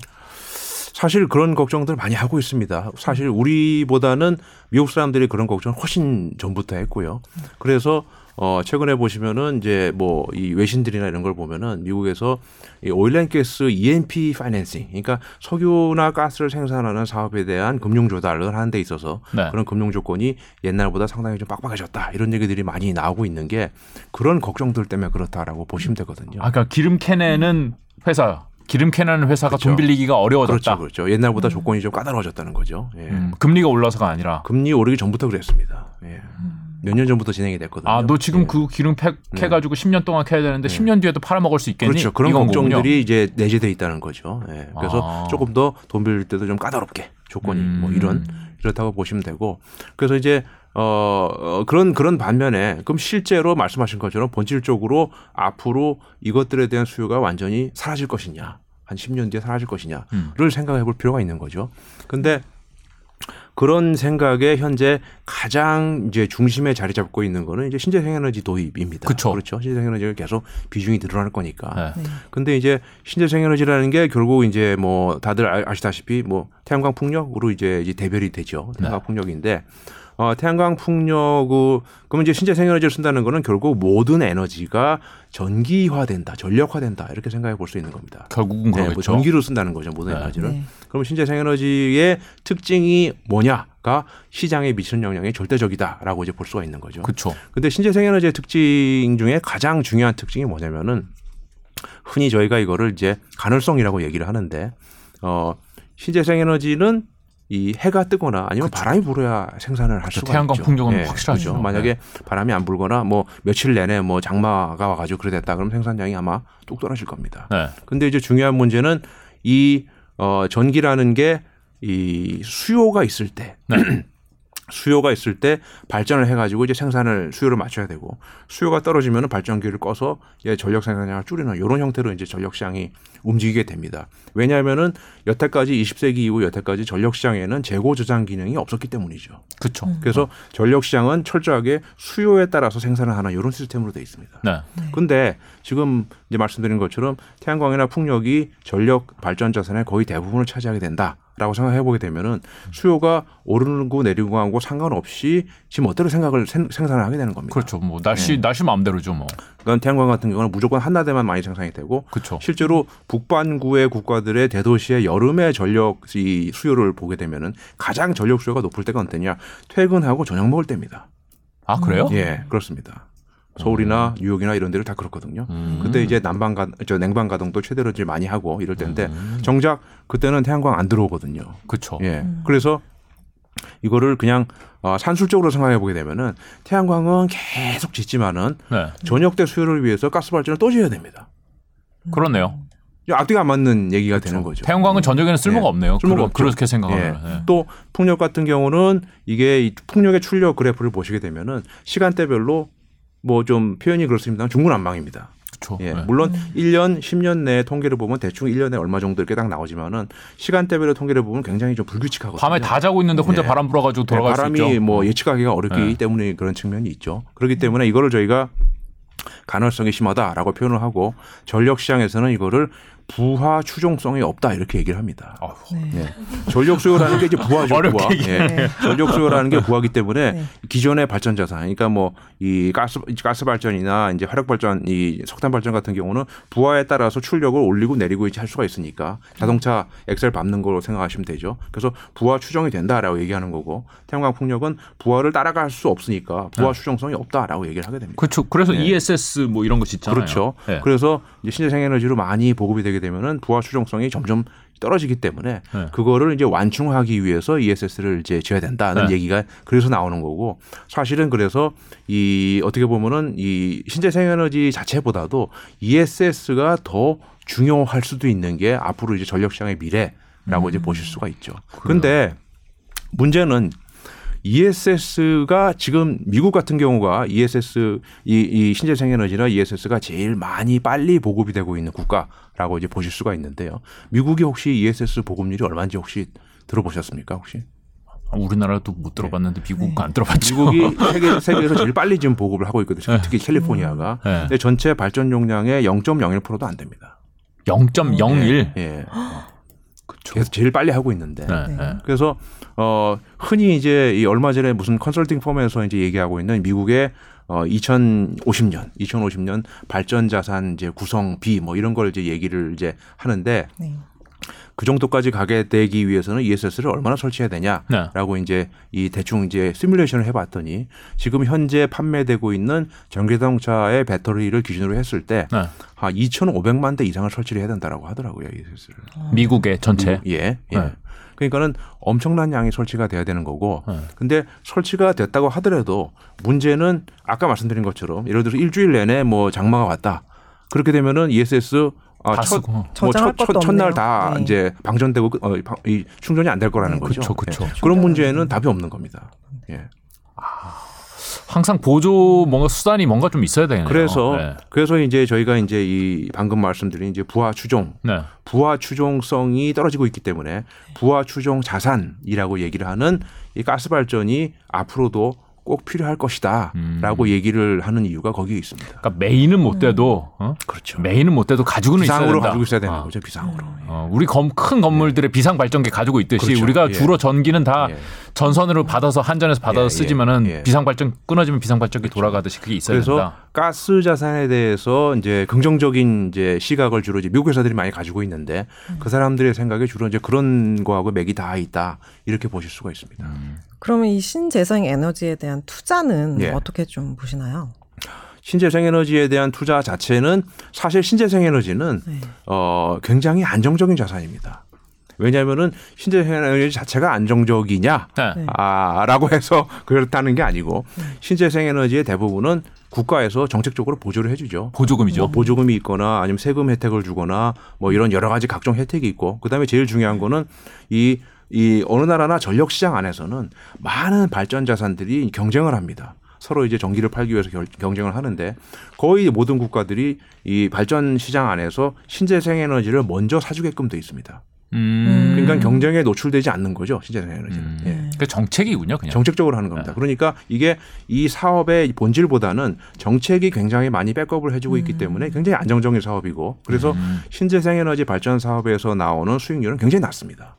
사실 그런 걱정들 많이 하고 있습니다. 사실 우리보다는 미국 사람들이 그런 걱정을 훨씬 전부터 했고요. 그래서 어 최근에 보시면은 이제 뭐 이 외신들이나 이런 걸 보면은 미국에서 이 오일앤가스 E&P 파이낸싱, 그러니까 석유나 가스를 생산하는 사업에 대한 금융 조달을 하는 데 있어서 네. 그런 금융 조건이 옛날보다 상당히 좀 빡빡해졌다 이런 얘기들이 많이 나오고 있는 게 그런 걱정들 때문에 그렇다라고 보시면 되거든요. 아까 기름 캐내는 회사, 기름 캐내는 회사가 그렇죠. 돈 빌리기가 어려워졌다. 그렇죠, 그렇죠. 옛날보다 조건이 좀 까다로워졌다는 거죠. 예. 음, 금리가 올라서가 아니라. 금리 오르기 전부터 그랬습니다. 예. 몇 년 전부터 진행이 됐거든요. 아, 너 지금 예. 그 기름 패, 캐가지고 10년 동안 캐야 되는데 10년 뒤에도 팔아먹을 수 있겠니? 그렇죠. 그런 걱정들이. 이제 내재돼 있다는 거죠. 예. 그래서 아. 조금 더 돈 빌릴 때도 좀 까다롭게 조건이 뭐 음. 이런 이렇다고 보시면 되고 그래서 이제 어, 어 그런 그런 반면에 그럼 실제로 말씀하신 것처럼 본질적으로 앞으로 이것들에 대한 수요가 완전히 사라질 것이냐 한 10년 뒤에 사라질 것이냐를 음. 생각해 볼 필요가 있는 거죠. 근데 그런 생각에 현재 가장 이제 중심에 자리 잡고 있는 거는 이제 신재생에너지 도입입니다. 그쵸. 그렇죠. 신재생에너지가 계속 비중이 늘어날 거니까. 네. 네. 근데 이제 신재생에너지라는 게 결국 이제 뭐 다들 아- 아시다시피 뭐 태양광 풍력으로 이제 이제 대별이 되죠. 태양광 네. 풍력인데 어 태양광 풍력을 그러면 이제 신재 생에너지를 쓴다는 거는 결국 모든 에너지가 전기화된다, 전력화된다 이렇게 생각해 볼 수 있는 겁니다. 결국은 네, 그러겠죠. 뭐 전기로 쓴다는 거죠 모든 네. 에너지를. 네. 그럼 신재 생에너지의 특징이 뭐냐가 시장에 미치는 영향이 절대적이다라고 이제 볼 수가 있는 거죠. 그렇죠. 근데 신재 생에너지의 특징 중에 가장 중요한 특징이 뭐냐면은 흔히 저희가 이거를 이제 가능성이라고 얘기를 하는데 어 신재생에너지는 이 해가 뜨거나 아니면 바람이 불어야 생산을 할 그렇죠. 수가 태양광 있죠. 풍력은 예, 확실하죠. 그렇죠. 만약에 바람이 안 불거나 뭐 며칠 내내 뭐 장마가 와가지고 그래 됐다 그럼 생산량이 아마 뚝 떨어질 겁니다. 네. 근데 이제 중요한 문제는 이 어, 전기라는 게 이 수요가 있을 때 네. 수요가 있을 때 발전을 해가지고 이제 생산을 수요를 맞춰야 되고 수요가 떨어지면 발전기를 꺼서 이제 전력 생산량을 줄이는 이런 형태로 이제 전력 시장이 움직이게 됩니다. 왜냐하면은 여태까지 20세기 이후 여태까지 전력 시장에는 재고 저장 기능이 없었기 때문이죠. 그렇죠. 그래서 전력 시장은 철저하게 수요에 따라서 생산을 하는 이런 시스템으로 되어 있습니다. 네. 근데 지금 이제 말씀드린 것처럼 태양광이나 풍력이 전력 발전 자산의 거의 대부분을 차지하게 된다 라고 생각해 보게 되면은 수요가 오르고 내리고 하고 상관없이 지금 어대로 생각을 생, 생산을 하게 되는 겁니다. 그렇죠. 뭐 날씨 날씨 마음대로죠, 뭐. 그러니까 태양광 같은 경우는 무조건 한나대만 많이 생산이 되고 그렇죠. 실제로 북반구의 국가들의 대도시의 여름의 전력 이 수요를 보게 되면은 가장 전력 수요가 높을 때가 언제냐? 퇴근하고 저녁 먹을 때입니다. 아 그래요? 예, 그렇습니다. 서울이나 뉴욕이나 이런 데를 다 그렇거든요. 음. 그때 이제 난방 가, 저 냉방 가동도 최대로 이제 많이 하고 이럴 때인데 음. 정작 그때는 태양광 안 들어오거든요. 그렇죠. 예. 그래서 이거를 그냥 어, 산술적으로 생각해 보게 되면은 태양광은 계속 짓지만은 네. 저녁 때 수요를 위해서 가스 발전을 또 지어야 됩니다. 그렇네요. 이게 앞뒤가 안 맞는 얘기가 되는 거죠. 태양광은 저녁에는 쓸모가 예. 없네요. 쓸모가 그러, 없죠. 그렇게 생각하면. 예. 예. 또 풍력 같은 경우는 이게 이 풍력의 출력 그래프를 보시게 되면은 시간대별로 뭐 좀 표현이 그렇습니다. 중구난방입니다. 그렇죠. 예. 예. 물론 1년, 10년 내 통계를 보면 대충 1년에 얼마 정도 이렇게 딱 나오지만은 시간대별의 통계를 보면 굉장히 좀 불규칙하거든요. 밤에 다 자고 있는데 혼자 예. 바람 불어가지고 네, 돌아갈 수 바람이 있죠. 뭐 예측하기가 어렵기 네. 때문에 그런 측면이 있죠. 그렇기 때문에 이거를 저희가 간헐성이 심하다라고 표현을 하고 전력 시장에서는 이거를 부하 추종성이 없다 이렇게 얘기를 합니다. 아우, 네. 예. 전력 수요라는 게 이제 부하죠. 부하. 예. 네. 전력 수요라는 게 부하기 때문에 네. 기존의 발전 자산, 그러니까 뭐 이 가스 가스 발전이나 이제 화력 발전, 이 석탄 발전 같은 경우는 부하에 따라서 출력을 올리고 내리고 이제 할 수가 있으니까 자동차 엑셀 밟는 걸로 생각하시면 되죠. 그래서 부하 추정이 된다라고 얘기하는 거고 태양광 풍력은 부하를 따라갈 수 없으니까 부하 네. 추정성이 없다라고 얘기를 하게 됩니다. 그렇죠. 그래서 네. ESS 뭐 이런 거 짓잖아요. 그렇죠. 예. 그래서 이제 신재생 에너지로 많이 보급이 되게 되면은 부하 추정성이 점점 떨어지기 때문에 네. 그거를 이제 완충하기 위해서 ESS를 이제 지어야 된다는 네. 얘기가 그래서 나오는 거고 사실은 그래서 이 어떻게 보면은 이 신재생 에너지 자체보다도 ESS가 더 중요할 수도 있는 게 앞으로 이제 전력 시장의 미래라고 이제 보실 수가 있죠. 근데 문제는 ESS가 지금 미국 같은 경우가 ESS 이, 이 신재생 에너지나 ESS가 제일 많이 빨리 보급이 되고 있는 국가라고 이제 보실 수가 있는데요. 미국이 혹시 ESS 보급률이 얼마인지 혹시 들어보셨습니까? 혹시? 아, 우리나라도 못 들어봤는데 미국 네. 안 들어봤죠. 미국이 세계 세계에서 제일 빨리 지금 보급을 하고 있거든요. 특히 캘리포니아가. 네. 근데 전체 발전 용량의 0.01%도 안 됩니다. 0.01. 예. 그렇죠. 그래서 제일 빨리 하고 있는데. 네. 네. 네. 그래서 어 흔히 이제 이 얼마 전에 무슨 컨설팅 펌에서 이제 얘기하고 있는 미국의 어 2050년, 2050년 발전 자산 이제 구성비 뭐 이런 걸 이제 얘기를 이제 하는데 네. 그 정도까지 가게 되기 위해서는 ESS를 얼마나 설치해야 네. 되냐라고 이제 이 대충 이제 시뮬레이션을 해봤더니 지금 현재 판매되고 있는 전기자동차의 배터리를 기준으로 했을 때 네. 한 2,500만 대 이상을 설치를 해야 된다라고 하더라고요 ESS를. 미국의 전체. 예. 예. 네. 그러니까는 엄청난 양이 설치가 돼야 되는 거고 네. 근데 설치가 됐다고 하더라도 문제는 아까 말씀드린 것처럼 예를 들어서 일주일 내내 뭐 장마가 왔다. 그렇게 되면은 ESS 아, 다 첫, 쓰고. 뭐 저장할 첫, 첫, 첫날. 다 네. 이제 방전되고 끝- 어, 방- 이 충전이 안 될 거라는 네, 거죠. 그쵸. 예. 그런 문제는 답이 없는 겁니다. 예. 항상 보조 뭔가 수단이 뭔가 좀 있어야 되네요. 그래서 네. 그래서 이제 저희가 이제 이 방금 말씀드린 이제 부하 추종 네. 부하 추종성이 떨어지고 있기 때문에 부하 추종 자산이라고 얘기를 하는 이 가스 발전이 앞으로도 꼭 필요할 것이다라고 얘기를 하는 이유가 거기에 있습니다. 그러니까 메인은 못 돼도 어? 그렇죠. 메인은 못 돼도 가지고는 있어야 비상으로. 가지고 있어야 되는 어. 거죠. 비상으로. 어, 우리 검, 큰 건물들의 비상 발전기 가지고 있듯이 그렇죠. 우리가 예. 주로 전기는 다 예. 전선으로 받아서 한전에서 받아서 예, 예, 쓰지만은 예. 비상 발전 끊어지면 비상 발전기 돌아가듯이 그게 있어야 그래서 된다. 가스 자산에 대해서 이제 긍정적인 이제 시각을 주로 이제 미국 회사들이 많이 가지고 있는데 그 사람들의 생각에 주로 이제 그런 거하고 맥이 다 있다 이렇게 보실 수가 있습니다. 그러면 이 신재생 에너지에 대한 투자는 예. 어떻게 좀 보시나요? 신재생 에너지에 대한 투자 자체는 사실 신재생 에너지는 네. 어 굉장히 안정적인 자산입니다. 왜냐하면은 신재생 에너지 자체가 안정적이냐 네. 네. 아라고 해서 그렇다는 게 아니고 신재생 에너지의 대부분은 국가에서 정책적으로 보조를 해주죠. 보조금이죠. 뭐 보조금이 있거나 아니면 세금 혜택을 주거나 뭐 이런 여러 가지 각종 혜택이 있고 그다음에 제일 중요한 거는 이, 이 어느 나라나 전력 시장 안에서는 많은 발전 자산들이 경쟁을 합니다. 서로 이제 전기를 팔기 위해서 결- 경쟁을 하는데 거의 모든 국가들이 이 발전 시장 안에서 신재생 에너지를 먼저 사주게끔 돼 있습니다. 음. 그러니까 경쟁에 노출되지 않는 거죠 신재생 에너지는. 음. 예. 그 정책이군요, 그냥. 정책적으로 하는 겁니다. 그러니까 이게 이 사업의 본질보다는 정책이 굉장히 많이 백업을 해주고 있기 때문에 굉장히 안정적인 사업이고 그래서 음. 신재생 에너지 발전 사업에서 나오는 수익률은 굉장히 낮습니다.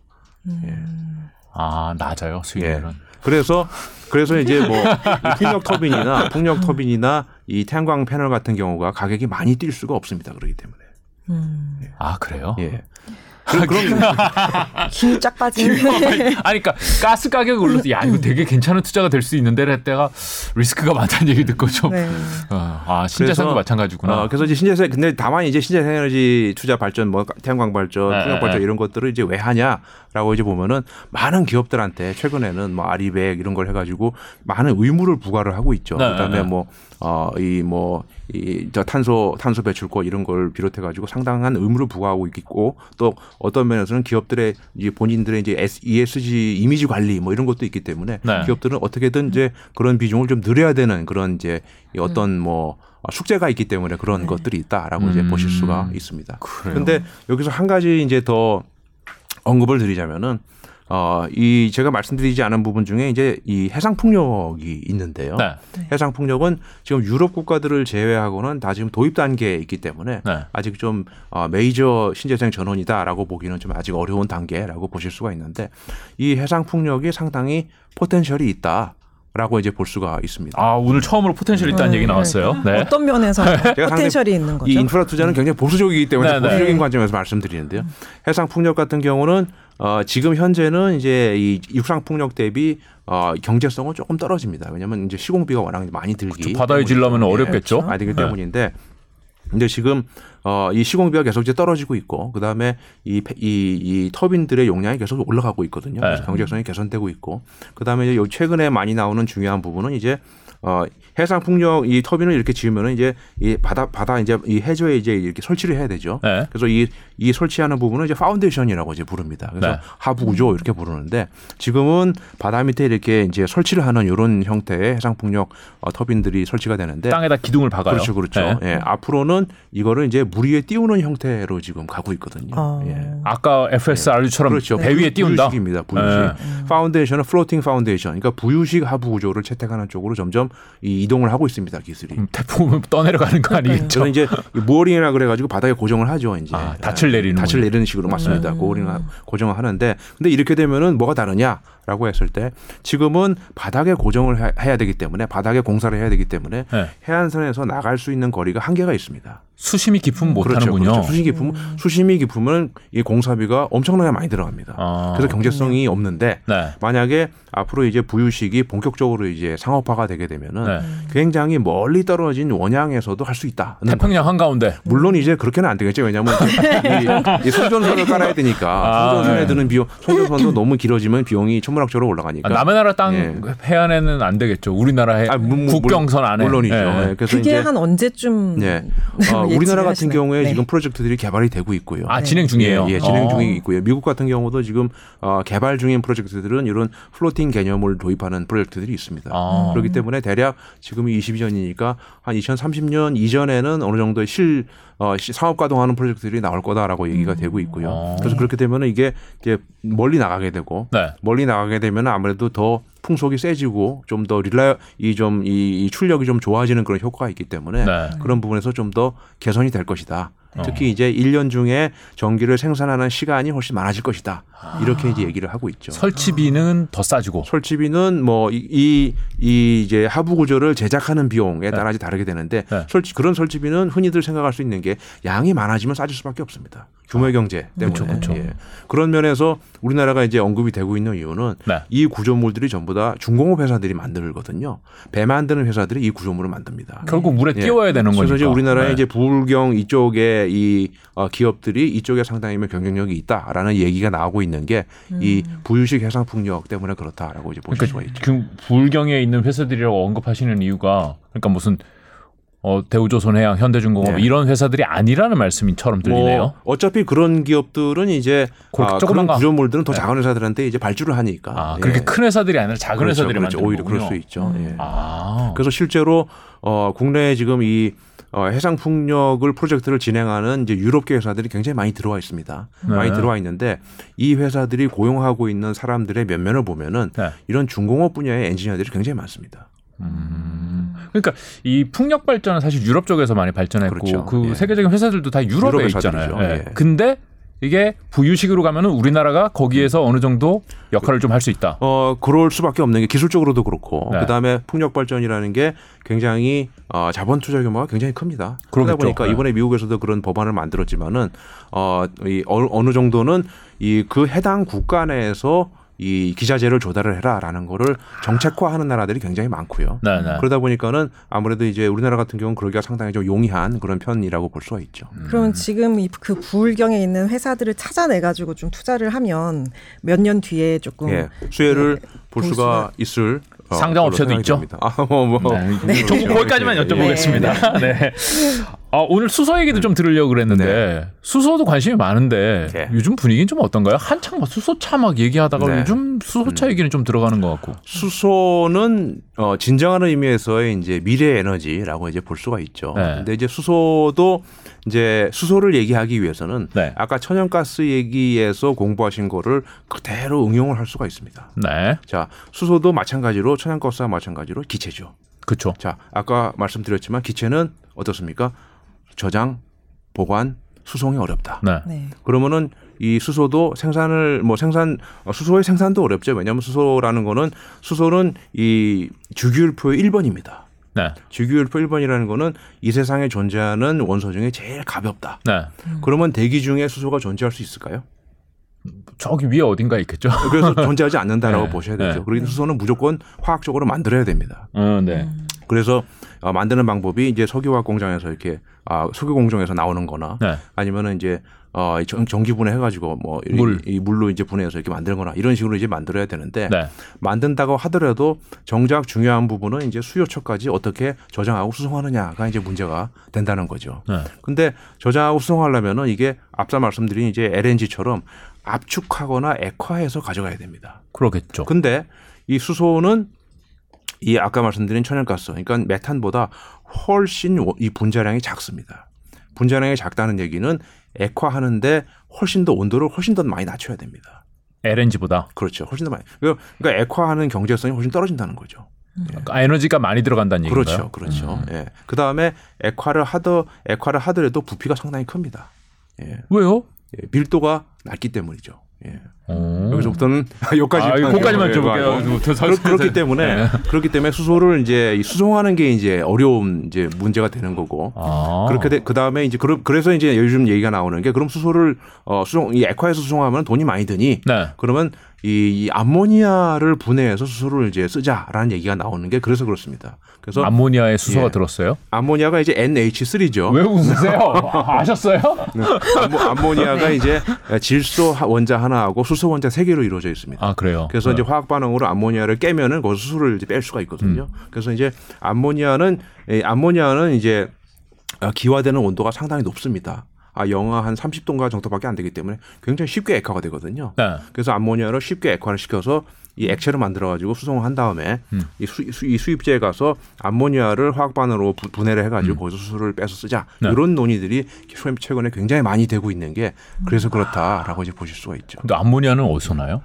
아, 낮아요, 수익률은. 그래서 그래서 이제 뭐이 풍력 터빈이나 풍력 터빈이나 이 태양광 패널 같은 경우가 가격이 많이 뛸 수가 없습니다. 그렇기 때문에. 음. 아, 그래요? 예. 그럼 그럼 힘이 쫙 빠지는. 아니, 그러니까 가스 가격이 올라서 야 이거 되게 괜찮은 투자가 될 수 있는데 했다가 리스크가 많다는 얘기 듣고 좀 네. 어, 아 신재생도 마찬가지구나. 어, 그래서 이제 신재생 근데 다만 이제 신재생 에너지 투자 발전 뭐 태양광 발전, 네, 풍력 발전 네. 이런 것들을 이제 왜 하냐라고 이제 보면은 많은 기업들한테 최근에는 뭐 아리백 이런 걸 해가지고 많은 의무를 부과를 하고 있죠. 네, 그다음에 네. 뭐 어이뭐 이 저 탄소 탄소 배출권 이런 걸 비롯해 가지고 상당한 의무를 부과하고 있고 또 어떤 면에서는 기업들의 이제 본인들의 이제 S- ESG 이미지 관리 뭐 이런 것도 있기 때문에 네. 기업들은 어떻게든 이제 그런 비중을 좀 늘려야 되는 그런 이제 이 어떤 뭐 숙제가 있기 때문에 그런 것들이 있다라고 이제 음. 보실 수가 있습니다. 그런데 여기서 한 가지 이제 더 언급을 드리자면은 어, 이 제가 말씀드리지 않은 부분 중에 이제 이 해상 풍력이 있는데요. 네. 해상 풍력은 지금 유럽 국가들을 제외하고는 다 지금 도입 단계에 있기 때문에 네. 아직 좀 어, 메이저 신재생 전원이다라고 보기는 좀 아직 어려운 단계라고 보실 수가 있는데 이 해상 풍력이 상당히 potential이 있다 라고 이제 볼 수가 있습니다. 아 오늘 처음으로 potential 있다는 네, 얘기 나왔어요. 네. 어떤 면에서 potential이 있는 거죠? 이 인프라 투자는 굉장히 보수적이기 때문에 네, 네. 보수적인 네. 관점에서 말씀드리는데요. 해상 풍력 같은 경우는 어, 지금 현재는 이제 이 육상 풍력 대비 어, 경제성은 조금 떨어집니다. 왜냐하면 이제 시공비가 워낙 많이 들기 바다에 질려면 때문이죠. 어렵겠죠. 그렇죠. 아, 되기 네. 때문인데 근데 지금 어, 이 시공비가 계속 이제 떨어지고 있고 그다음에 이, 패- 이, 이 터빈들의 용량이 계속 올라가고 있거든요. 그래서 네. 경제성이 개선되고 있고 그다음에 이제 요 최근에 많이 나오는 중요한 부분은 이제 어, 해상 풍력 이 터빈을 이렇게 지으면은 이제 이 바다 바다 이제 이 해저에 이제 이렇게 설치를 해야 되죠. 네. 그래서 이, 이 설치하는 부분은 이제 foundation이라고 이제 부릅니다. 그래서 네. 하부 구조 이렇게 부르는데 지금은 바다 밑에 이렇게 이제 설치를 하는 이런 형태의 해상 풍력 어, 터빈들이 설치가 되는데 땅에다 기둥을 박아요. 그렇죠, 그렇죠. 네. 예, 앞으로는 이거를 이제 물 위에 띄우는 형태로 지금 가고 있거든요. 어. 예. 아까 FSRU처럼 그렇죠. 배 위에 띄운다. 부유식입니다. 부유식. 네. foundation은 floating foundation. 그러니까 부유식 하부 구조를 채택하는 쪽으로 점점 이 이동을 하고 있습니다. 기술이. 음, 태풍 오면 떠내려가는 거 아니겠죠? 저는 이제 이 모어링이라 그래가지고 바닥에 고정을 하죠. 이제 아, 닻을 내리는 닻을 내리는 식으로 맞습니다. 모어링 고정을 하는데 근데 이렇게 되면은 뭐가 다르냐라고 했을 때 지금은 바닥에 고정을 해- 해야 되기 때문에 바닥에 공사를 해야 되기 때문에 네. 해안선에서 나갈 수 있는 거리가 한계가 있습니다. 수심이 깊으면 못 그렇죠, 하는군요. 그렇죠. 수심이 깊으면 수심이 깊으면 이 공사비가 엄청나게 많이 들어갑니다. 아. 그래서 경제성이 없는데 네. 만약에 앞으로 이제 부유식이 본격적으로 이제 상업화가 되게 되면은 네. 굉장히 멀리 떨어진 원양에서도 할 수 있다. 태평양 한 가운데 물론 이제 그렇게는 안 되겠죠. 왜냐하면 이, 이 송전선을 깔아야 되니까 아, 송전선에 네. 드는 비용, 송전선도 너무 길어지면 비용이 천문학적으로 아, 올라가니까. 남의 나라 땅 예. 해안에는 안 되겠죠. 우리나라 해, 아, 물- 물- 국경선 안에 물론이죠. 예. 예, 그래서 그게 이제 한 언제쯤 예. 어, 우리나라 예측을 같은? 경우에 네. 지금 프로젝트들이 개발이 되고 있고요. 아 네. 진행 중이에요. 예, 예, 진행 어. 중이 있고요. 미국 같은 경우도 지금 어, 개발 중인 프로젝트들은 이런 floating 개념을 도입하는 프로젝트들이 있습니다. 아. 그렇기 때문에 대략 지금이 22년이니까 한 2030년 이전에는 어느 정도의 실 어, 시- 사업 가동하는 프로젝트들이 나올 거다라고 얘기가 되고 있고요. 어. 그래서 그렇게 되면 이게 이제 멀리 나가게 되고 네. 멀리 나가게 되면 아무래도 더 풍속이 세지고 좀 더 릴라 이좀이 이 출력이 좀 좋아지는 그런 효과가 있기 때문에 네. 그런 부분에서 좀 더 개선이 될 것이다. 어. 특히 이제 1년 중에 전기를 생산하는 시간이 훨씬 많아질 것이다. 이렇게 이제 얘기를 하고 있죠. 설치비는 더 싸지고. 설치비는 뭐이이 이 이제 하부 구조를 제작하는 비용에 따라 이제 다르게 되는데 네. 설치 그런 설치비는 흔히들 생각할 수 있는 게 양이 많아지면 싸질 수밖에 없습니다. 규모 의 경제 때문에 그쵸, 그쵸. 예. 그런 면에서 우리나라가 이제 언급이 되고 있는 이유는 네. 이 구조물들이 전부 다 중공업 회사들이 만들거든요. 배 만드는 회사들이 이 구조물을 만듭니다. 결국 물에 예. 띄워야 되는 거니까. 그래서 이제 우리나라의 네. 이제 부울경 이쪽에 이 어, 기업들이 이쪽에 상당히 경쟁력이 있다라는 얘기가 나오고 있는 게 이 부유식 해상 풍력 때문에 그렇다라고 이제 보실 수가 그러니까 있죠. 그 불경에 있는 회사들이라고 언급하시는 이유가 그러니까 무슨 어, 대우조선해양, 현대중공업 네. 이런 회사들이 아니라는 말씀처럼 들리네요. 뭐 어차피 그런 기업들은 이제 그 아, 그런 거. 구조물들은 더 네. 작은 회사들한테 이제 발주를 하니까 아, 예. 그렇게 큰 회사들이 아니라 작은 그렇죠, 회사들이 그렇죠. 만드는 오히려 거군요. 그럴 수 있죠. 예. 아, 그래서 실제로 어 국내에 지금 이 어, 해상 풍력을 프로젝트를 진행하는 이제 유럽계 회사들이 굉장히 많이 들어와 있습니다. 네. 많이 들어와 있는데 이 회사들이 고용하고 있는 사람들의 면면을 보면은 네. 이런 중공업 분야의 엔지니어들이 굉장히 많습니다. 음. 그러니까 이 풍력 발전은 사실 유럽 쪽에서 많이 발전했고 그렇죠. 그 예. 세계적인 회사들도 다 유럽에 유럽 있잖아요. 예. 예. 근데 이게 부유식으로 가면은 우리나라가 거기에서 어느 정도 역할을 좀 할 수 있다. 어 그럴 수밖에 없는 게 기술적으로도 그렇고 네. 그다음에 풍력 발전이라는 게 굉장히 어 자본 투자 규모가 굉장히 큽니다. 그러다 보니까 네. 이번에 미국에서도 그런 법안을 만들었지만은 어 이 어느 정도는 이 그 해당 국가 내에서 이 기자재를 조달을 해라라는 거를 정책화하는 나라들이 굉장히 많고요. 네, 네. 그러다 보니까는 아무래도 이제 우리나라 같은 경우는 그러기가 상당히 좀 용이한 그런 편이라고 볼 수가 있죠. 그러면 지금 이그 부울경에 있는 회사들을 찾아내 가지고 좀 투자를 하면 몇 년 뒤에 조금 예, 수혜를 네, 볼볼 수가 있을 어, 상장 업체도 있죠? 아, 뭐, 뭐. 네. 좀 거기까지만 예, 여쭤보겠습니다. 네. 아, 오늘 수소 얘기도 좀 들으려고 그랬는데 수소도 관심이 많은데 네. 요즘 분위기는 좀 어떤가요? 한창 막 수소차 막 얘기하다가 네. 요즘 수소차 얘기는 좀 들어가는 것 같고. 수소는 어 진정한 의미에서의 이제 미래 에너지라고 이제 볼 수가 있죠. 네. 근데 이제 수소도 이제 수소를 얘기하기 위해서는 네. 아까 천연가스 얘기에서 공부하신 거를 그대로 응용을 할 수가 있습니다. 네. 자, 수소도 마찬가지로 천연가스와 마찬가지로 기체죠. 그렇죠. 자, 아까 말씀드렸지만 기체는 어떻습니까? 저장, 보관, 수송이 어렵다. 네. 네. 그러면은 이 수소도 생산을 뭐 생산 어, 수소의 생산도 어렵죠. 왜냐하면 수소라는 거는 수소는 이 주기율표의 1번입니다. 네. 주기율표 1번이라는 거는 이 세상에 존재하는 원소 중에 제일 가볍다. 네. 그러면 대기 중에 수소가 존재할 수 있을까요? 저기 위에 어딘가 있겠죠. 그래서 존재하지 않는다라고 네. 보셔야 되죠. 네. 그러기 수소는 무조건 화학적으로 만들어야 됩니다. 어, 네. 그래서 어, 만드는 방법이 이제 석유화학 공장에서 이렇게 아, 석유 공정에서 나오는 거나 네. 아니면은 이제 어, 이 전- 전기 분해 해가지고 뭐 이, 물. 이 물로 이제 분해해서 이렇게 만들거나 이런 식으로 이제 만들어야 되는데 네. 만든다고 하더라도 정작 중요한 부분은 이제 수요처까지 어떻게 저장하고 수송하느냐가 이제 문제가 된다는 거죠. 네. 근데 저장하고 수송하려면은 이게 앞서 말씀드린 이제 LNG처럼 압축하거나 액화해서 가져가야 됩니다. 그러겠죠. 근데 이 수소는 이 아까 말씀드린 천연가스, 그러니까 메탄보다 훨씬 워- 이 분자량이 작습니다. 분자량이 작다는 얘기는 액화하는데 훨씬 더 온도를 훨씬 더 많이 낮춰야 됩니다. LNG보다 그렇죠. 훨씬 더 많이. 그러니까 액화하는 경제성이 훨씬 떨어진다는 거죠. 그러니까 에너지가 많이 들어간다는 얘기인가요? 그렇죠. 그렇죠. 예. 그 다음에 액화를 하더, 액화를 하더라도 부피가 상당히 큽니다. 예. 왜요? 예. 밀도가 낮기 때문이죠. 예. 오. 여기서부터는 여기까지 아, 거기까지만 여쭤볼게요. 저- 저- 그렇, 저- 그렇기 때문에 네. 그렇기 때문에 수소를 이제 이 수송하는 게 이제 어려운 이제 문제가 되는 거고 아. 그렇게 돼, 그 다음에 이제 그러, 그래서 이제 요즘 얘기가 나오는 게 그럼 수소를 어 수송 이 액화해서 수송하면 돈이 많이 드니 네. 그러면 이, 이 암모니아를 분해해서 수소를 이제 쓰자라는 얘기가 나오는 게 그래서 그렇습니다. 그래서 암모니아에 수소가 예. 들었어요? 암모니아가 이제 NH3죠. 왜 웃으세요? 아, 아셨어요? 암모, 니아가 이제 질소 원자 하나하고 수소 원자 세 개로 이루어져 있습니다. 아 그래요. 그래서 네. 이제 화학 반응으로 암모니아를 깨면은 거기서 수소를 이제 뺄 수가 있거든요. 그래서 이제 암모니아는 이 암모니아는 이제 어, 기화되는 온도가 상당히 높습니다. 아, 영하 한 30도인가 정도밖에 안 되기 때문에 굉장히 쉽게 액화가 되거든요. 네. 그래서 암모니아를 쉽게 액화를 시켜서 이 액체를 만들어 가지고 수송을 한 다음에 음. 이, 수, 수, 이 수입지에 가서 암모니아를 화학 반응으로 부, 분해를 해가지고 거기서 수소를 빼서 쓰자 음. 네. 이런 논의들이 최근에 굉장히 많이 되고 있는 게 그래서 그렇다라고 이제 보실 수가 있죠. 근데 암모니아는 어디서 나요?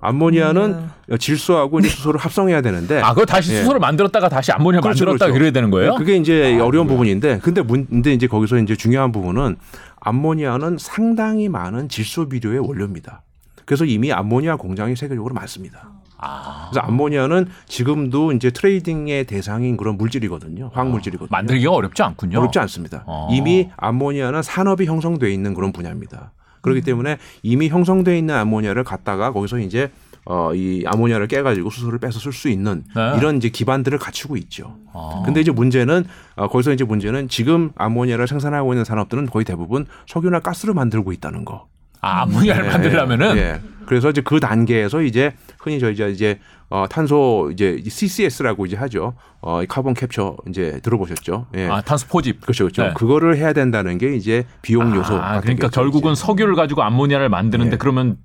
암모니아는 질소하고 이제 수소를 합성해야 되는데 아, 그거 다시 예. 수소를 만들었다가 다시 암모니아 그렇죠, 만들었다가 그렇죠. 그래야 되는 거예요? 그게 이제 어려운 부분인데 근데 문 근데 이제 거기서 이제 중요한 부분은 암모니아는 상당히 많은 질소 비료의 원료입니다. 그래서 이미 암모니아 공장이 세계적으로 많습니다. 아, 그래서 암모니아는 지금도 이제 trading의 대상인 그런 물질이거든요. 화학 물질이거든요. 만들기가 어렵지 않군요. 어렵지 않습니다. 어. 이미 암모니아는 산업이 형성돼 있는 그런 분야입니다. 그렇기 때문에 이미 형성돼 있는 암모니아를 갖다가 거기서 이제 어, 이 암모니아를 깨가지고 수소를 빼서 쓸 수 있는 네. 이런 이제 기반들을 갖추고 있죠. 아. 근데 이제 문제는 어, 거기서 이제 문제는 지금 암모니아를 생산하고 있는 산업들은 거의 대부분 석유나 가스를 만들고 있다는 거. 아, 암모니아를 예, 만들려면은 예. 그래서 이제 그 단계에서 이제 흔히 저희 이제 이제 어, 탄소 이제 CCS라고 이제 하죠. 어, 이 carbon capture 이제 들어보셨죠? 예. 아, 탄소 포집. 그렇죠, 그렇죠. 네. 그거를 해야 된다는 게 이제 비용 요소가 아, 그러니까 결국은 이제. 석유를 가지고 암모니아를 만드는데 예. 그러면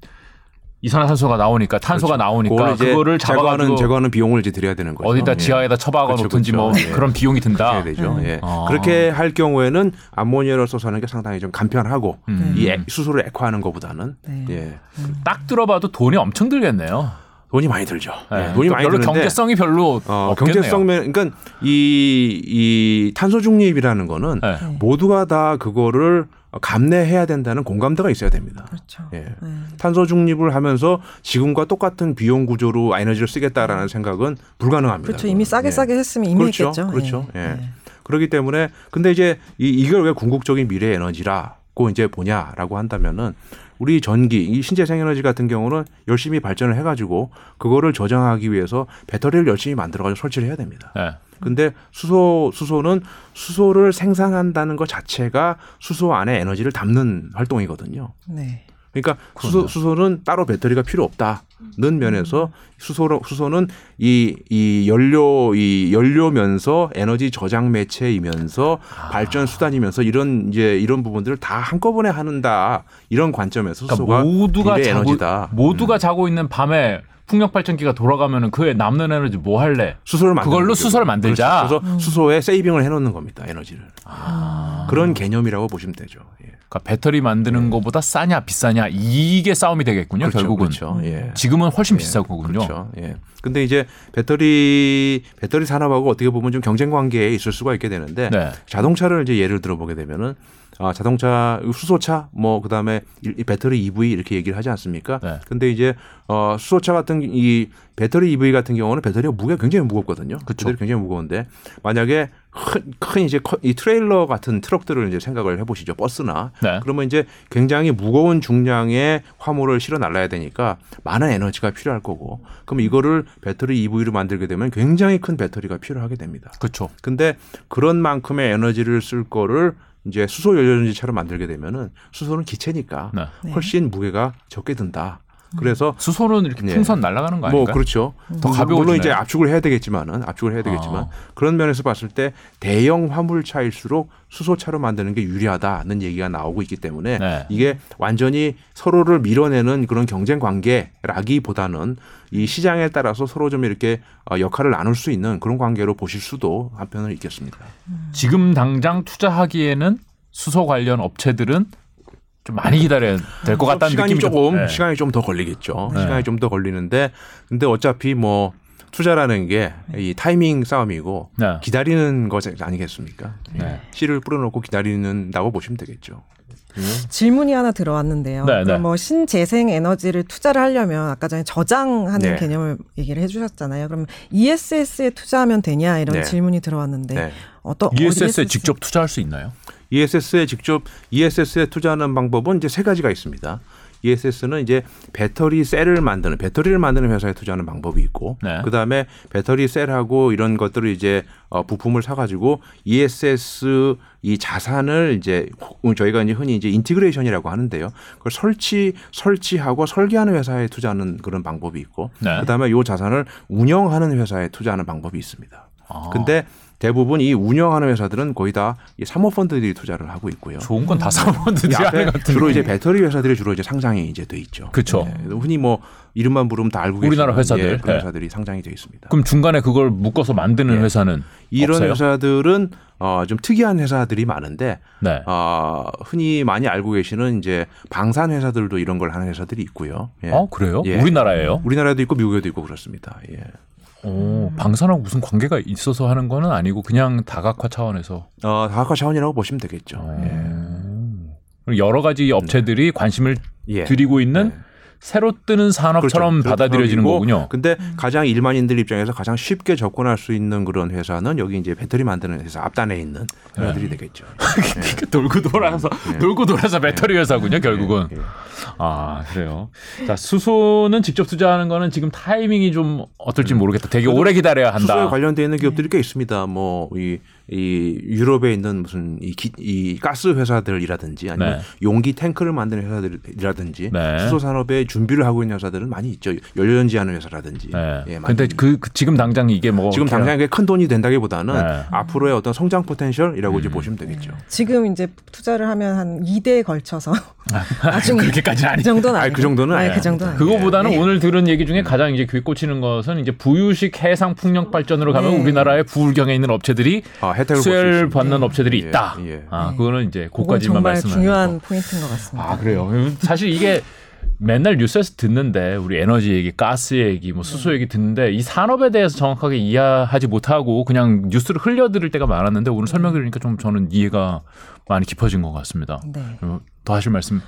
이산화탄소가 나오니까 탄소가 그렇죠. 나오니까 그거를 잡아가지고 제거하는 제거하는 비용을 이제 드려야 되는 거죠. 어디다 예. 지하에다 처박아 그렇죠, 놓든지 뭐 그렇죠. 예. 그런 비용이 든다. 되죠. 음. 예. 아. 그렇게 할 경우에는 암모니아를 써서 하는 게 상당히 좀 간편하고 음. 이 액- 수소를 액화하는 것보다는 네. 예. 딱 들어봐도 돈이 엄청 들겠네요. 돈이 많이 들죠. 네. 예. 돈이 많이 별로 드는데 경제성이 별로 어, 없겠네요. 경제성 면 그러니까 이, 이 탄소 중립이라는 거는 네. 모두가 다 그거를 감내해야 된다는 공감대가 있어야 됩니다. 그렇죠. 예. 네. 탄소 중립을 하면서 지금과 똑같은 비용 구조로 에너지를 쓰겠다라는 생각은 불가능합니다. 그렇죠. 이미 싸게 예. 싸게 했으면 이미 그렇죠. 했겠죠. 그렇죠. 예. 예. 예. 그렇기 때문에 근데 이제 이, 이걸 왜 궁극적인 미래 에너지라고 이제 보냐라고 한다면은 우리 전기, 이 신재생 에너지 같은 경우는 열심히 발전을 해가지고 그거를 저장하기 위해서 배터리를 열심히 만들어가지고 설치를 해야 됩니다. 네. 근데 수소 수소는 수소를 생산한다는 것 자체가 수소 안에 에너지를 담는 활동이거든요. 네. 그러니까 수소, 수소는 따로 배터리가 필요 없다는 면에서 수소 수소는 이, 이 연료 이 연료면서 에너지 저장 매체이면서 발전 수단이면서 이런 이제 이런 부분들을 다 한꺼번에 하는다 이런 관점에서 그러니까 수소가 모두가 자고 에너지다. 모두가 음. 자고 있는 밤에 풍력 발전기가 돌아가면은 그에 남는 에너지 뭐 할래? 수소를 만드는 그걸로. 수소를 만들자. 그렇죠. 그래서 수소에 세이빙을 해놓는 겁니다 에너지를 아. 그런 개념이라고 보시면 되죠. 예. 그러니까 배터리 만드는 것보다 싸냐 비싸냐 이게 싸움이 되겠군요. 그렇죠, 결국은 그렇죠. 예. 지금은 훨씬 예, 비싸거든요. 그렇죠. 예. 근데 이제 배터리 배터리 산업하고 어떻게 보면 좀 경쟁 관계에 있을 수가 있게 되는데 네. 자동차를 이제 예를 들어 보게 되면은 아, 자동차 수소차 뭐 그다음에 이- 이 배터리 EV 이렇게 얘기를 하지 않습니까? 네. 근데 이제 어 수소차 같은 이 배터리 EV 같은 경우는 배터리가 무게가 굉장히 무겁거든요. 그쵸. 배터리 굉장히 무거운데 만약에 큰, 큰 이제 커- 이 트레일러 같은 트럭들을 이제 생각을 해보시죠. 버스나 네. 그러면 이제 굉장히 무거운 중량의 화물을 실어 날라야 되니까 많은 에너지가 필요할 거고 그럼 이거를 배터리 EV로 만들게 되면 굉장히 큰 배터리가 필요하게 됩니다. 그렇죠. 근데 그런 만큼의 에너지를 쓸 거를 이제 수소 연료전지처럼 만들게 되면은 수소는 기체니까 네. 네. 훨씬 무게가 적게 든다. 그래서 수소는 이렇게 예. 풍선 날아가는 거뭐 아닌가요? 그렇죠. 더 가벼워지나요? 물론 이제 압축을 해야 되겠지만은 압축을 해야 되겠지만 아. 그런 면에서 봤을 때 대형 화물차일수록 수소차로 만드는 게 유리하다는 얘기가 나오고 있기 때문에 네. 이게 완전히 서로를 밀어내는 그런 경쟁 관계라기보다는 이 시장에 따라서 서로 좀 이렇게 어, 역할을 나눌 수 있는 그런 관계로 보실 수도 한편은 있겠습니다. 지금 당장 투자하기에는 수소 관련 업체들은 좀 많이 기다려야 될 것 같다는 시간이 느낌이 좀- 조금 네. 시간이 좀 더 걸리겠죠. 네. 시간이 좀 더 걸리는데 근데 어차피 뭐 투자라는 게 이 타이밍 싸움이고 네. 기다리는 것 아니겠습니까? 네. 씨를 뿌려놓고 기다리는다고 보시면 되겠죠. 질문이 하나 들어왔는데요. 네, 네. 그럼 뭐 신재생 에너지를 투자를 하려면 아까 전에 저장하는 네. 개념을 얘기를 해주셨잖아요. 그럼 ESS에 투자하면 되냐 이런 네. 질문이 들어왔는데 네. 어떤 ESS에 직접 투자할 수 있나요? ESS에 직접 ESS에 투자하는 방법은 이제 세 가지가 있습니다. ESS는 이제 배터리 셀을 만드는 배터리를 만드는 회사에 투자하는 방법이 있고 네. 그다음에 배터리 셀하고 이런 것들을 이제 어, 부품을 사 가지고 ESS 이 자산을 이제 혹- 저희가 이제 흔히 이제 integration이라고 하는데요. 그걸 설치 설치하고 설계하는 회사에 투자하는 그런 방법이 있고 네. 그다음에 이 자산을 운영하는 회사에 투자하는 방법이 있습니다. 아. 근데 대부분 이 운영하는 회사들은 거의 다이 사모펀드들이 투자를 하고 있고요. 좋은 건 다 사모펀드지 이 앞에 않은 것 같은데. 주로 이제 배터리 회사들이 주로 이제 상장이 이제 돼 있죠. 그쵸. 네. 흔히 뭐 이름만 부르면 다 알고 계시는 우리나라 회사들. 예, 그런 네. 회사들이 상장이 돼 있습니다. 그럼 중간에 그걸 묶어서 만드는 예. 회사는 이런 없어요? 회사들은 어, 좀 특이한 회사들이 많은데 네. 어, 흔히 많이 알고 계시는 이제 방산 회사들도 이런 걸 하는 회사들이 있고요. 예. 어 그래요? 예. 우리나라예요? 우리나라도 있고 미국에도 있고 그렇습니다. 예. 오, 방산하고 무슨 관계가 있어서 하는 거는 아니고 그냥 다각화 차원에서. 어, 다각화 차원이라고 보시면 되겠죠. 예. 음. 여러 가지 업체들이 관심을 예. 들이고 있는 네. 새로 뜨는 산업처럼 그렇죠. 받아들여지는 산업이고, 거군요. 근데 가장 일반인들 입장에서 가장 쉽게 접근할 수 있는 그런 회사는 여기 이제 배터리 만드는 회사 앞단에 있는 회사들이 네. 되겠죠. 돌고 돌아서 돌고 돌아서 배터리 회사군요, 결국은. 예. 아 그래요. 자 수소는 직접 투자하는 거는 지금 타이밍이 좀 어떨지 모르겠다. 되게 오래 기다려야 수소에 한다. 관련돼 있는 기업들이 꽤 있습니다. 뭐이 이 유럽에 있는 무슨 이, 기, 이 가스 회사들이라든지 아니면 네. 용기 탱크를 만드는 회사들이라든지 네. 수소 산업에 준비를 하고 있는 회사들은 많이 있죠. 연료전지하는 회사라든지. 네. 예, 근데 그, 그 지금 당장 이게 뭐 지금 당장 이게 큰 돈이 된다기보다는 네. 앞으로의 어떤 성장 potential이라고 음. 이제 보시면 되겠죠. 지금 이제 투자를 하면 한 2대에 걸쳐서 나중에 그렇게까지는 아니. 그 정도는 아니. 그 정도는 네, 아니에요. 그 정도는 아니고. 그거보다는 오늘 들은 얘기 중에 가장 이제 귀 꽂히는 것은 이제 부유식 해상 풍력 발전으로 가면 네. 우리나라의 부울경에 있는 업체들이 아, 혜택을 수혜를. 받는 업체들이 예, 있다. 예. 아, 네. 그거는 이제 고까지만 말씀하는 중요한. 포인트인 것 같습니다. 아 그래요. 사실 이게 맨날 뉴스에서 듣는데 우리 에너지 얘기, 가스 얘기, 뭐 수소 얘기 듣는데 이 산업에 대해서 정확하게 이해하지 못하고 그냥 뉴스를 흘려 들을 때가 많았는데 오늘 설명 들으니까 좀 저는 이해가 많이 깊어진 것 같습니다. 네. 어, 더 하실 말씀?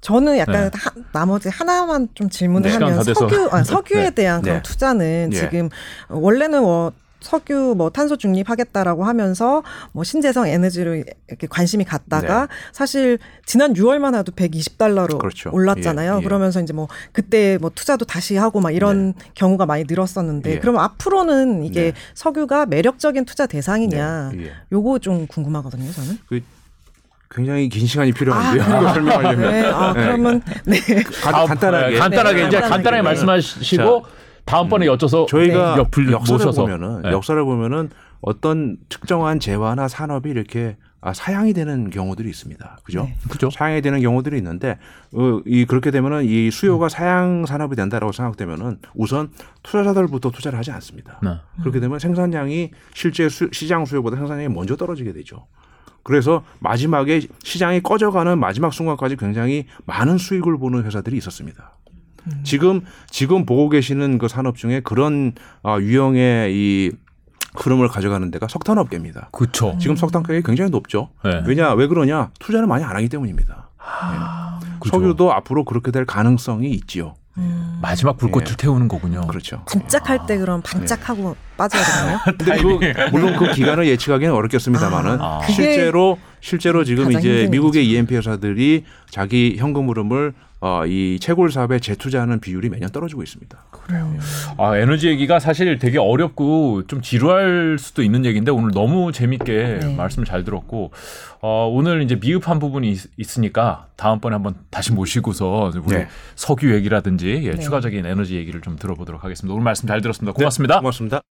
저는 약간 네. 하- 나머지 하나만 좀 질문을 네, 하면. 석유 아, 석유에 네. 대한 그런 네. 투자는 예. 지금 원래는 뭐 석유 뭐 탄소 중립하겠다라고 하면서 뭐 신재생 에너지로 이렇게 관심이 갔다가 네. 사실 지난 6월만 해도 120달러로 그렇죠. 올랐잖아요. 예, 예. 그러면서 이제 뭐 그때 뭐 투자도 다시 하고 막 이런 경우가 많이 늘었었는데 예. 그럼 앞으로는 이게 네. 석유가 매력적인 투자 대상이냐 네, 예. 요거 좀 궁금하거든요, 저는. 굉장히 긴 시간이 필요한데요. 그래요? 이거 설명하려면 네, 아, 네. 그러면 네. 간- 간단하게 네, 간단하게 네, 이제 간단하게. 간단하게 말씀하시고 다음번에 여쭤서 저희가 네. 옆을 역사를 모셔서 보면은 네. 역사를 보면은 어떤 특정한 재화나 산업이 이렇게 아, 사양이 되는 경우들이 있습니다. 그죠? 네. 그죠? 사양이 되는 경우들이 있는데 어, 이 그렇게 되면은 이 수요가 사양 산업이 된다라고 생각되면은 우선 투자자들부터 투자를 하지 않습니다. 네. 그렇게 되면 생산량이 실제 수- 시장 수요보다 생산량이 먼저 떨어지게 되죠. 그래서 마지막에 시장이 꺼져가는 마지막 순간까지 굉장히 많은 수익을 보는 회사들이 있었습니다. 지금 지금 보고 계시는 그 산업 중에 그런 아, 유형의 이 흐름을 가져가는 데가 석탄 업계입니다. 그렇죠. 지금 석탄 가격이 굉장히 높죠. 네. 왜냐 왜 그러냐 투자를 많이 안 하기 때문입니다. 그죠. 석유도 앞으로 그렇게 될 가능성이 있지요. 음, 마지막 불꽃을 예. 태우는 거군요. 그렇죠. 반짝할 때 그럼 반짝하고 빠져야 되나요? 근데 그 물론 그 기간을 예측하기는 어렵겠습니다만은 아. 실제로 실제로 지금 이제 미국의. EMP 회사들이 자기 현금 흐름을 어, 이 채굴 사업에 재투자하는 비율이 매년 떨어지고 있습니다. 그래요. 아, 에너지 얘기가 사실 되게 어렵고 좀 지루할 수도 있는 얘기인데 오늘 너무 재밌게 네. 말씀을 잘 들었고 어, 오늘 이제 미흡한 부분이 있, 으니까 다음번에 한번 다시 모시고서 우리 네. 석유 얘기라든지 예, 네. 추가적인 에너지 얘기를 좀 들어보도록 하겠습니다. 오늘 말씀 잘 들었습니다. 고맙습니다. 고맙습니다.